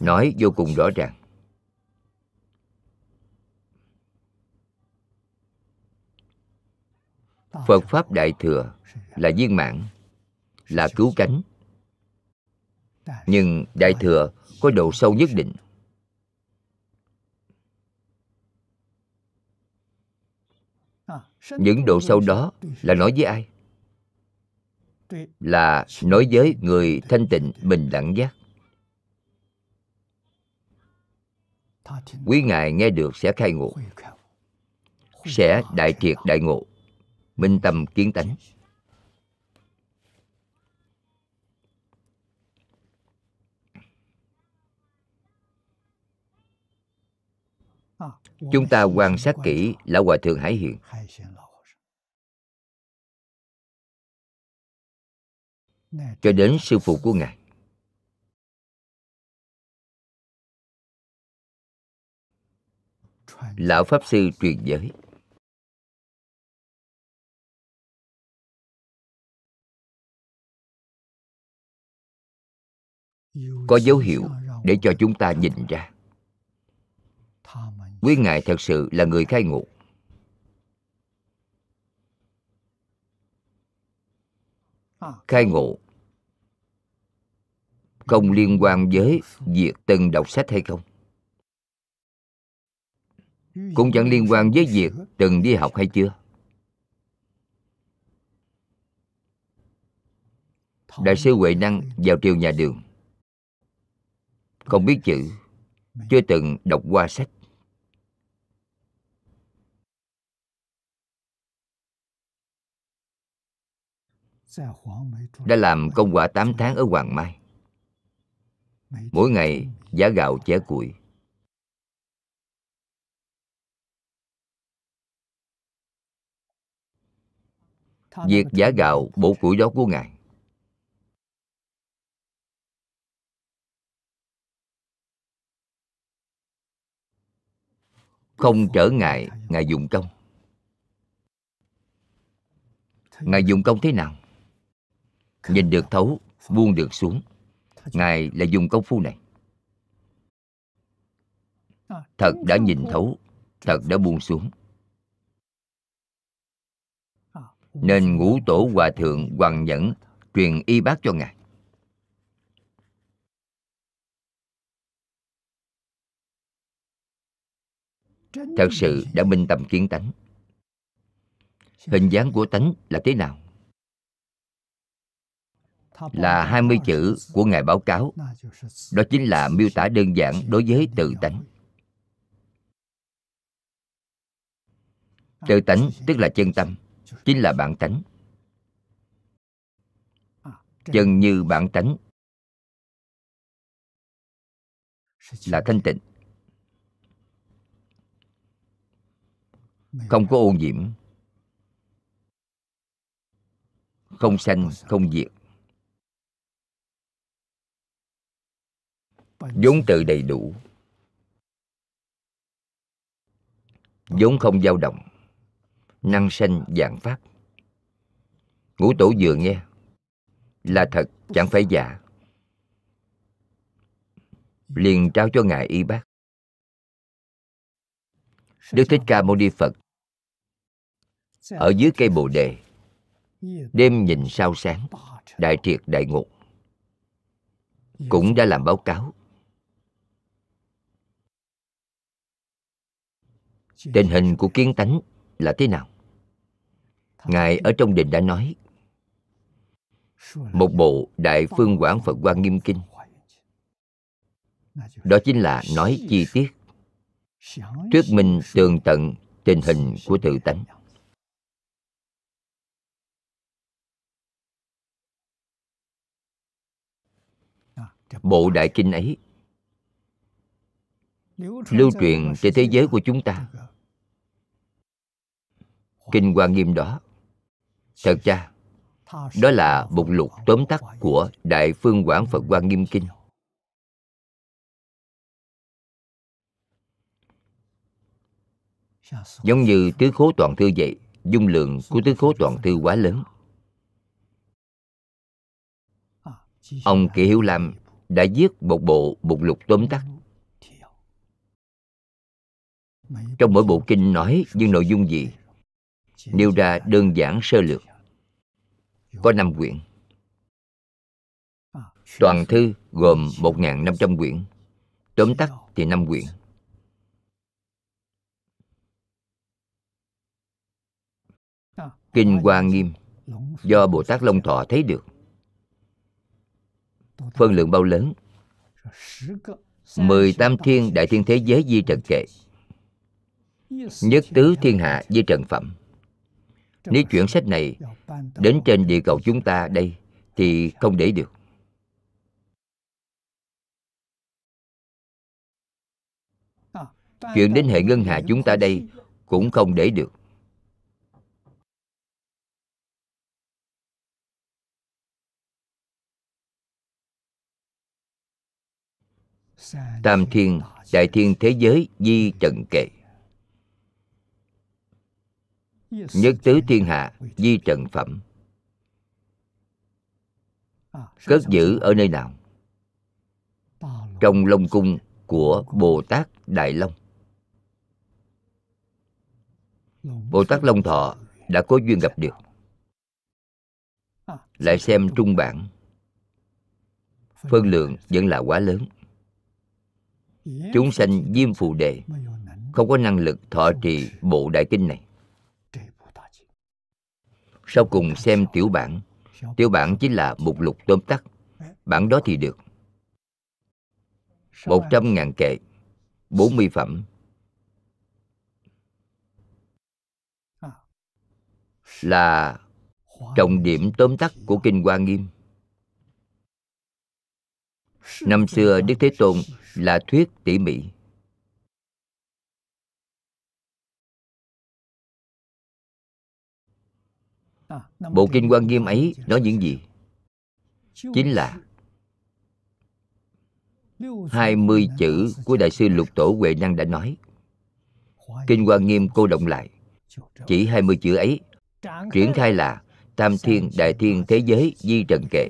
nói vô cùng rõ ràng. Phật pháp đại thừa là viên mãn, là cứu cánh. Nhưng đại thừa có độ sâu nhất định. Những độ sâu đó là nói với ai? Là nói với người thanh tịnh bình đẳng giác. Quý ngài nghe được sẽ khai ngộ. sẽ đại triệt đại ngộ. Minh tâm kiến tánh. Chúng ta quan sát kỹ lão hòa thượng hải hiền. Cho đến sư phụ của ngài lão pháp sư truyền giới. Có dấu hiệu để cho chúng ta nhìn ra. quý ngài thật sự là người khai ngộ. Khai ngộ. Không liên quan với việc từng đọc sách hay không cũng chẳng liên quan với việc từng đi học hay chưa đại sư huệ năng vào triều nhà đường không biết chữ, chưa từng đọc qua sách đã làm công quả 8 tháng ở Hoàng Mai. Mỗi ngày giá gạo chẻ củi. Việc giả gạo bổ củi đó của Ngài không trở ngại, Ngài dùng công. Ngài dùng công thế nào? nhìn được thấu, buông được xuống ngài là dùng công phu này thật đã nhìn thấu, thật đã buông xuống nên ngũ tổ hòa thượng hoàng nhẫn truyền y bác cho ngài thật sự đã minh tâm kiến tánh hình dáng của tánh là thế nào là 20 chữ của Ngài báo cáo. Đó chính là miêu tả đơn giản đối với tự tánh. Tự tánh tức là chân tâm, chính là bản tánh. Chân như bản tánh là thanh tịnh. Không có ô nhiễm, không sanh, không diệt. vốn tự đầy đủ vốn không dao động năng sanh dạng pháp. Ngũ tổ vừa nghe, là thật, chẳng phải giả. Liền trao cho ngài y bác. Đức thích ca mâu ni phật, ở dưới cây bồ đề, đêm nhìn sao sáng, đại triệt đại ngục cũng đã làm báo cáo. Tình hình của kiến tánh là thế nào? Ngài ở trong đình đã nói, một bộ đại phương quảng phật quan nghiêm kinh. Đó chính là nói chi tiết thuyết minh tường tận tình hình của tự tánh. Bộ đại kinh ấy lưu truyền trên thế giới của chúng ta. Kinh hoa nghiêm đó thật ra, đó là một lục tóm tắt của đại phương quảng phật hoa nghiêm kinh. Giống như tứ khố toàn thư vậy, dung lượng của tứ khố toàn thư quá lớn. Ông kỷ hiếu lam đã viết một bộ mục lục tóm tắt. Trong mỗi bộ kinh nói những nội dung gì nêu ra đơn giản sơ lược. Có năm quyển. Toàn thư gồm 1.500 quyển. Tóm tắt thì năm quyển. Kinh hoa nghiêm do bồ tát long thọ thấy được. Phân lượng bao lớn? 18 thiên đại thiên thế giới di trần kệ. Nhất tứ thiên hạ di trần phẩm nếu chuyển sách này đến trên địa cầu chúng ta đây, thì không để được. Chuyện đến hệ ngân hà chúng ta đây cũng không để được. Tam thiên, đại thiên thế giới, di trần kệ nhất tứ thiên hạ di trần phẩm. Cất giữ ở nơi nào? Trong Long Cung của Bồ Tát Đại Long. Bồ Tát Long Thọ đã có duyên gặp được. Lại xem trung bản, phân lượng vẫn là quá lớn. Chúng sanh diêm phù đề, không có năng lực thọ trì bộ đại kinh này. Sau cùng xem tiểu bản, tiểu bản chính là mục lục tóm tắt, bản đó thì được. Một trăm ngàn kệ, bốn mươi phẩm, là trọng điểm tóm tắt của kinh Hoa Nghiêm. Năm xưa Đức Thế Tôn là thuyết tỉ mỉ. Bộ kinh quan Nghiêm ấy nói những gì? Chính là 20 chữ của Đại sư Lục Tổ Huệ Năng đã nói. Kinh Hoa Nghiêm cô động lại. Chỉ 20 chữ ấy triển khai là tam thiên, đại thiên thế giới, di trần kệ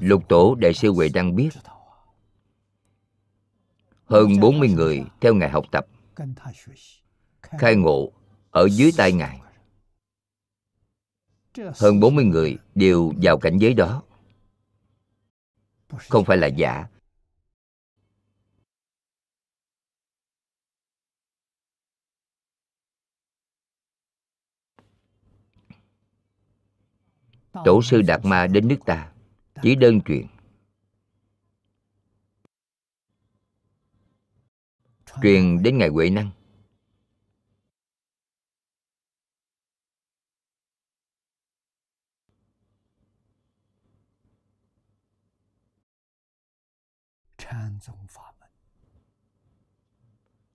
Lục tổ đại sư Huệ Đăng biết. Hơn 40 người theo Ngài học tập, Khai ngộ ở dưới tay Ngài. Hơn 40 người đều vào cảnh giới đó. Không phải là giả. Tổ sư Đạt Ma đến nước ta. Chỉ đơn truyền. Truyền đến Ngài Huệ Năng.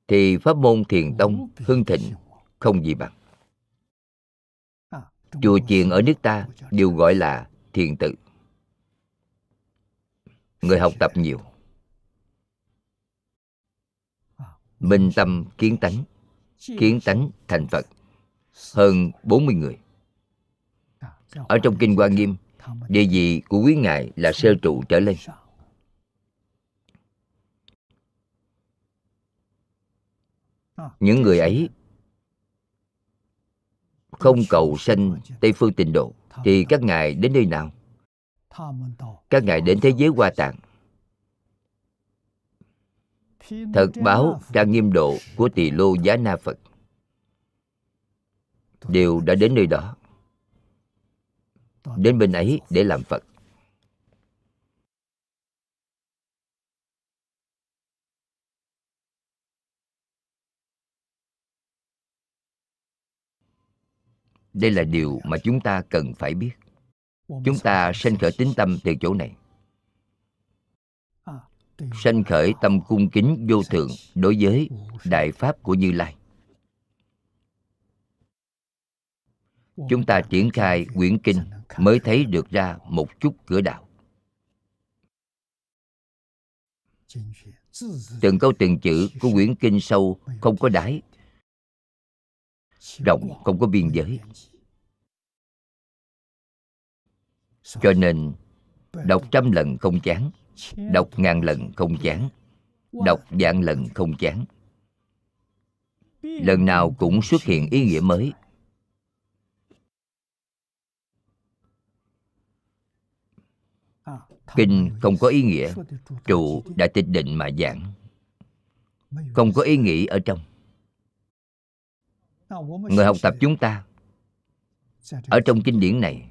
Thì pháp môn thiền tông, hưng thịnh, không gì bằng. Chùa chiền ở nước ta đều gọi là thiền tự người học tập nhiều. Minh tâm kiến tánh. Kiến tánh thành phật. Hơn 40 người. Ở trong kinh hoa nghiêm, địa vị của quý ngài là sơ trụ trở lên. Những người ấy không cầu sanh tây phương tịnh độ, thì các ngài đến nơi nào? Các ngài đến thế giới hoa tạng. Thật báo trang nghiêm độ của tỳ lô giá na phật. Đều đã đến nơi đó. Đến bên ấy để làm phật. Đây là điều mà chúng ta cần phải biết chúng ta sanh khởi tính tâm từ chỗ này. Sanh khởi tâm cung kính vô thượng đối với đại pháp của như lai. Chúng ta triển khai quyển kinh mới thấy được ra một chút cửa đạo. Từng câu từng chữ của quyển kinh sâu không có đáy, rộng không có biên giới. Cho nên, đọc trăm lần không chán, đọc ngàn lần không chán, đọc vạn lần không chán. Lần nào cũng xuất hiện ý nghĩa mới. Kinh không có ý nghĩa, trụ đã tịch định mà giảng. Không có ý nghĩ ở trong. Người học tập chúng ta, ở trong kinh điển này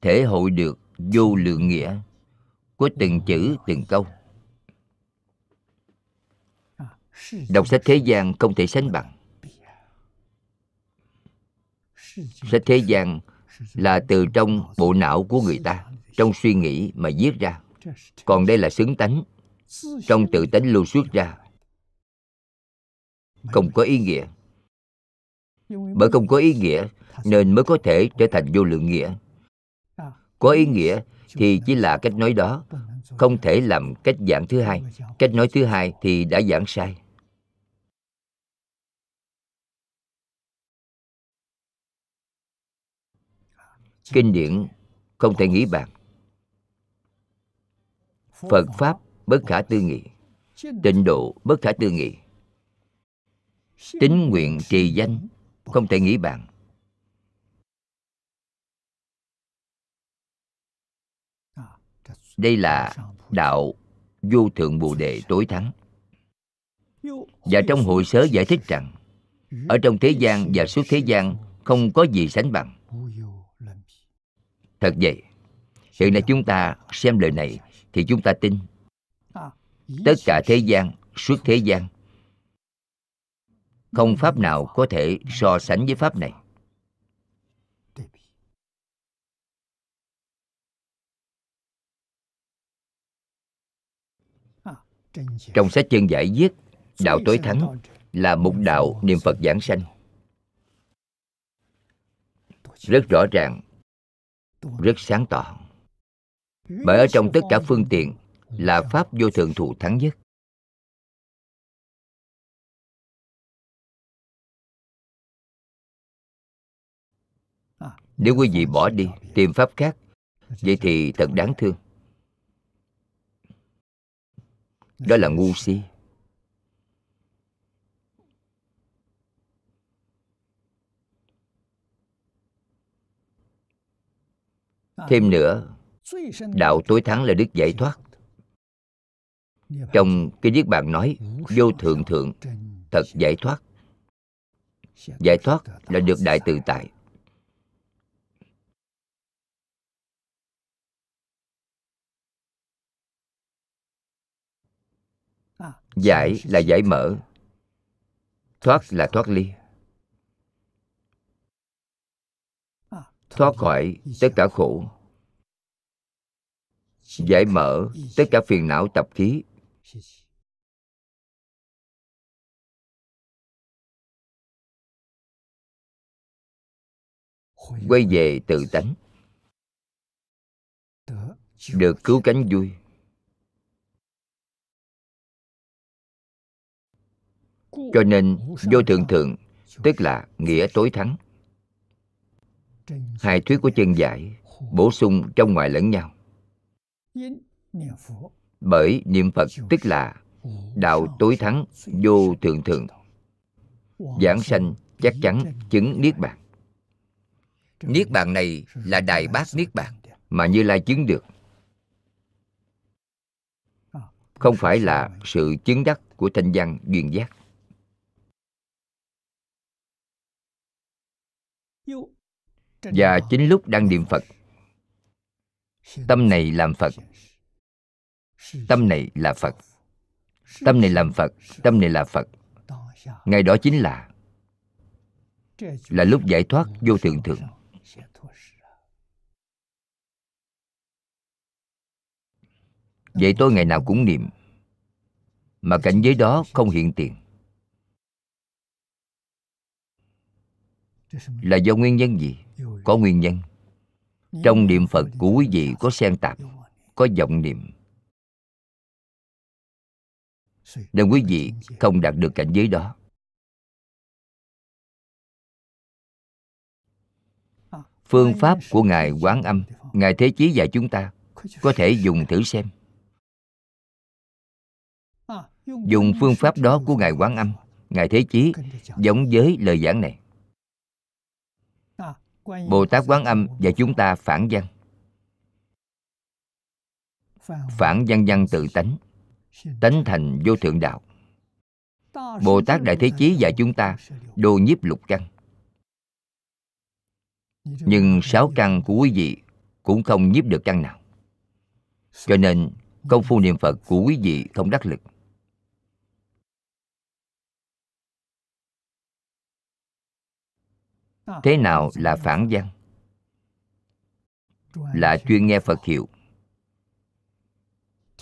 thể hội được vô lượng nghĩa của từng chữ từng câu. Đọc sách thế gian không thể sánh bằng. Sách thế gian là từ trong bộ não của người ta trong suy nghĩ mà viết ra. Còn đây là xứng tánh trong tự tánh lưu xuất ra. Không có ý nghĩa. Bởi không có ý nghĩa nên mới có thể trở thành vô lượng nghĩa. Có ý nghĩa thì chỉ là cách nói đó, không thể làm cách giảng thứ hai. Cách nói thứ hai thì đã giảng sai. Kinh điển không thể nghĩ bàn. Phật pháp bất khả tư nghị. Tịnh độ bất khả tư nghị. Tính nguyện trì danh không thể nghĩ bàn. Đây là đạo vô thượng bồ đề tối thắng. Và trong hội sớ giải thích rằng ở trong thế gian và suốt thế gian không có gì sánh bằng. Thật vậy hiện nay chúng ta xem lời này thì chúng ta tin. Tất cả thế gian suốt thế gian không pháp nào có thể so sánh với pháp này trong sách chân giải viết, đạo tối thắng là một đạo niệm phật giảng sanh. Rất rõ ràng, rất sáng tỏ. Bởi ở trong tất cả phương tiện là pháp vô thượng thù thắng nhất. Nếu quý vị bỏ đi tìm pháp khác, vậy thì thật đáng thương. Đó là ngu si. Thêm nữa, đạo tối thắng là đức giải thoát. Trong cái viết bạn nói, vô thượng thượng, thật giải thoát. Giải thoát là được đại tự tại. Giải là giải mở. Thoát là thoát ly. Thoát khỏi tất cả khổ. Giải mở tất cả phiền não tập khí. Quay về tự tánh. Được cứu cánh vui. Cho nên vô thượng thượng tức là nghĩa tối thắng. Hai thuyết của chân giải bổ sung trong ngoài lẫn nhau. Bởi niệm phật tức là đạo tối thắng vô thượng thượng. Giảng sanh chắc chắn chứng niết bàn. Niết bàn này là đại bác niết bàn. Mà như lai chứng được. Không phải là sự chứng đắc của thanh văn duyên giác và chính lúc đang niệm phật, tâm này làm phật. Tâm này là phật. Tâm này làm phật, tâm này là phật. Ngày đó chính là là lúc giải thoát vô thượng thượng vậy tôi ngày nào cũng niệm, mà cảnh giới đó không hiện tiền. Là do nguyên nhân gì? Có nguyên nhân. Trong niệm phật, của quý vị có xen tạp, có vọng niệm. Nên quý vị không đạt được cảnh giới đó. Phương pháp của ngài quán âm, ngài thế chí dạy chúng ta, có thể dùng thử xem. Dùng phương pháp đó của ngài quán âm, ngài thế chí, giống với lời giảng này bồ tát quán âm và chúng ta phản văn. Phản văn văn tự tánh tánh thành vô thượng đạo. Bồ tát đại thế chí dạy chúng ta đô nhiếp lục căn. Nhưng sáu căn của quý vị cũng không nhiếp được căn nào. Cho nên công phu niệm phật của quý vị không đắc lực thế nào là phản văn? Là chuyên nghe phật hiệu.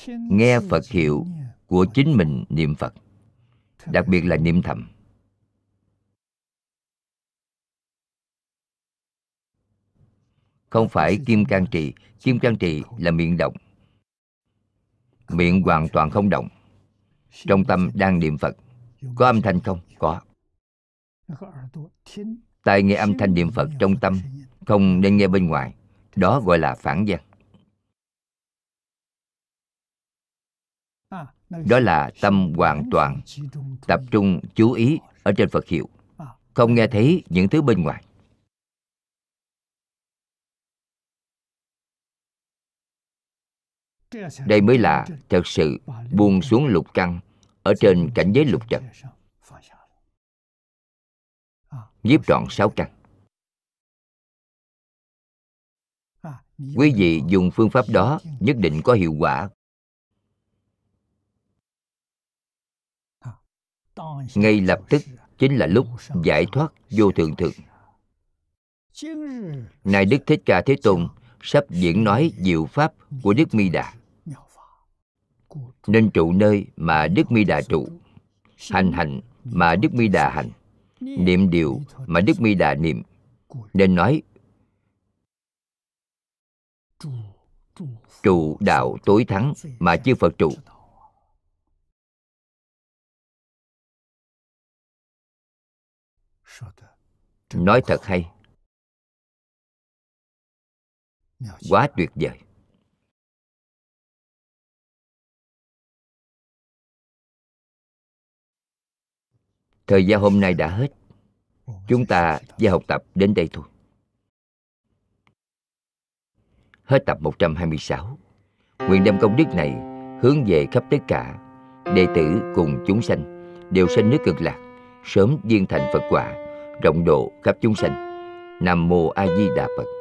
Nghe phật hiệu của chính mình niệm phật, đặc biệt là niệm thầm. Không phải kim can trì. Kim can trì là miệng động. Miệng hoàn toàn không động. Trong tâm đang niệm phật, có âm thanh không? Có tai nghe âm thanh niệm phật trong tâm, không nên nghe bên ngoài. Đó gọi là phản văn đó là tâm hoàn toàn, tập trung, chú ý ở trên phật hiệu. Không nghe thấy những thứ bên ngoài. Đây mới là thật sự buông xuống lục căn ở trên cảnh giới lục trần nhiếp trọn sáu căn. Quý vị dùng phương pháp đó nhất định có hiệu quả. Ngay lập tức chính là lúc giải thoát vô thượng thực nay đức thích ca thế tôn sắp diễn nói diệu pháp của đức mi đà. Nên trụ nơi mà đức mi đà trụ, hành hành mà đức mi đà hành niệm điều mà đức mi đà niệm, nên nói, trụ đạo tối thắng mà chư phật trụ. Nói thật hay, quá tuyệt vời. Thời gian hôm nay đã hết chúng ta và học tập đến đây thôi hết tập 126 nguyện đem công đức này hướng về khắp tất cả đệ tử cùng chúng sanh đều sanh nước cực lạc sớm viên thành Phật quả, rộng độ khắp chúng sanh. Nam mô A Di Đà Phật.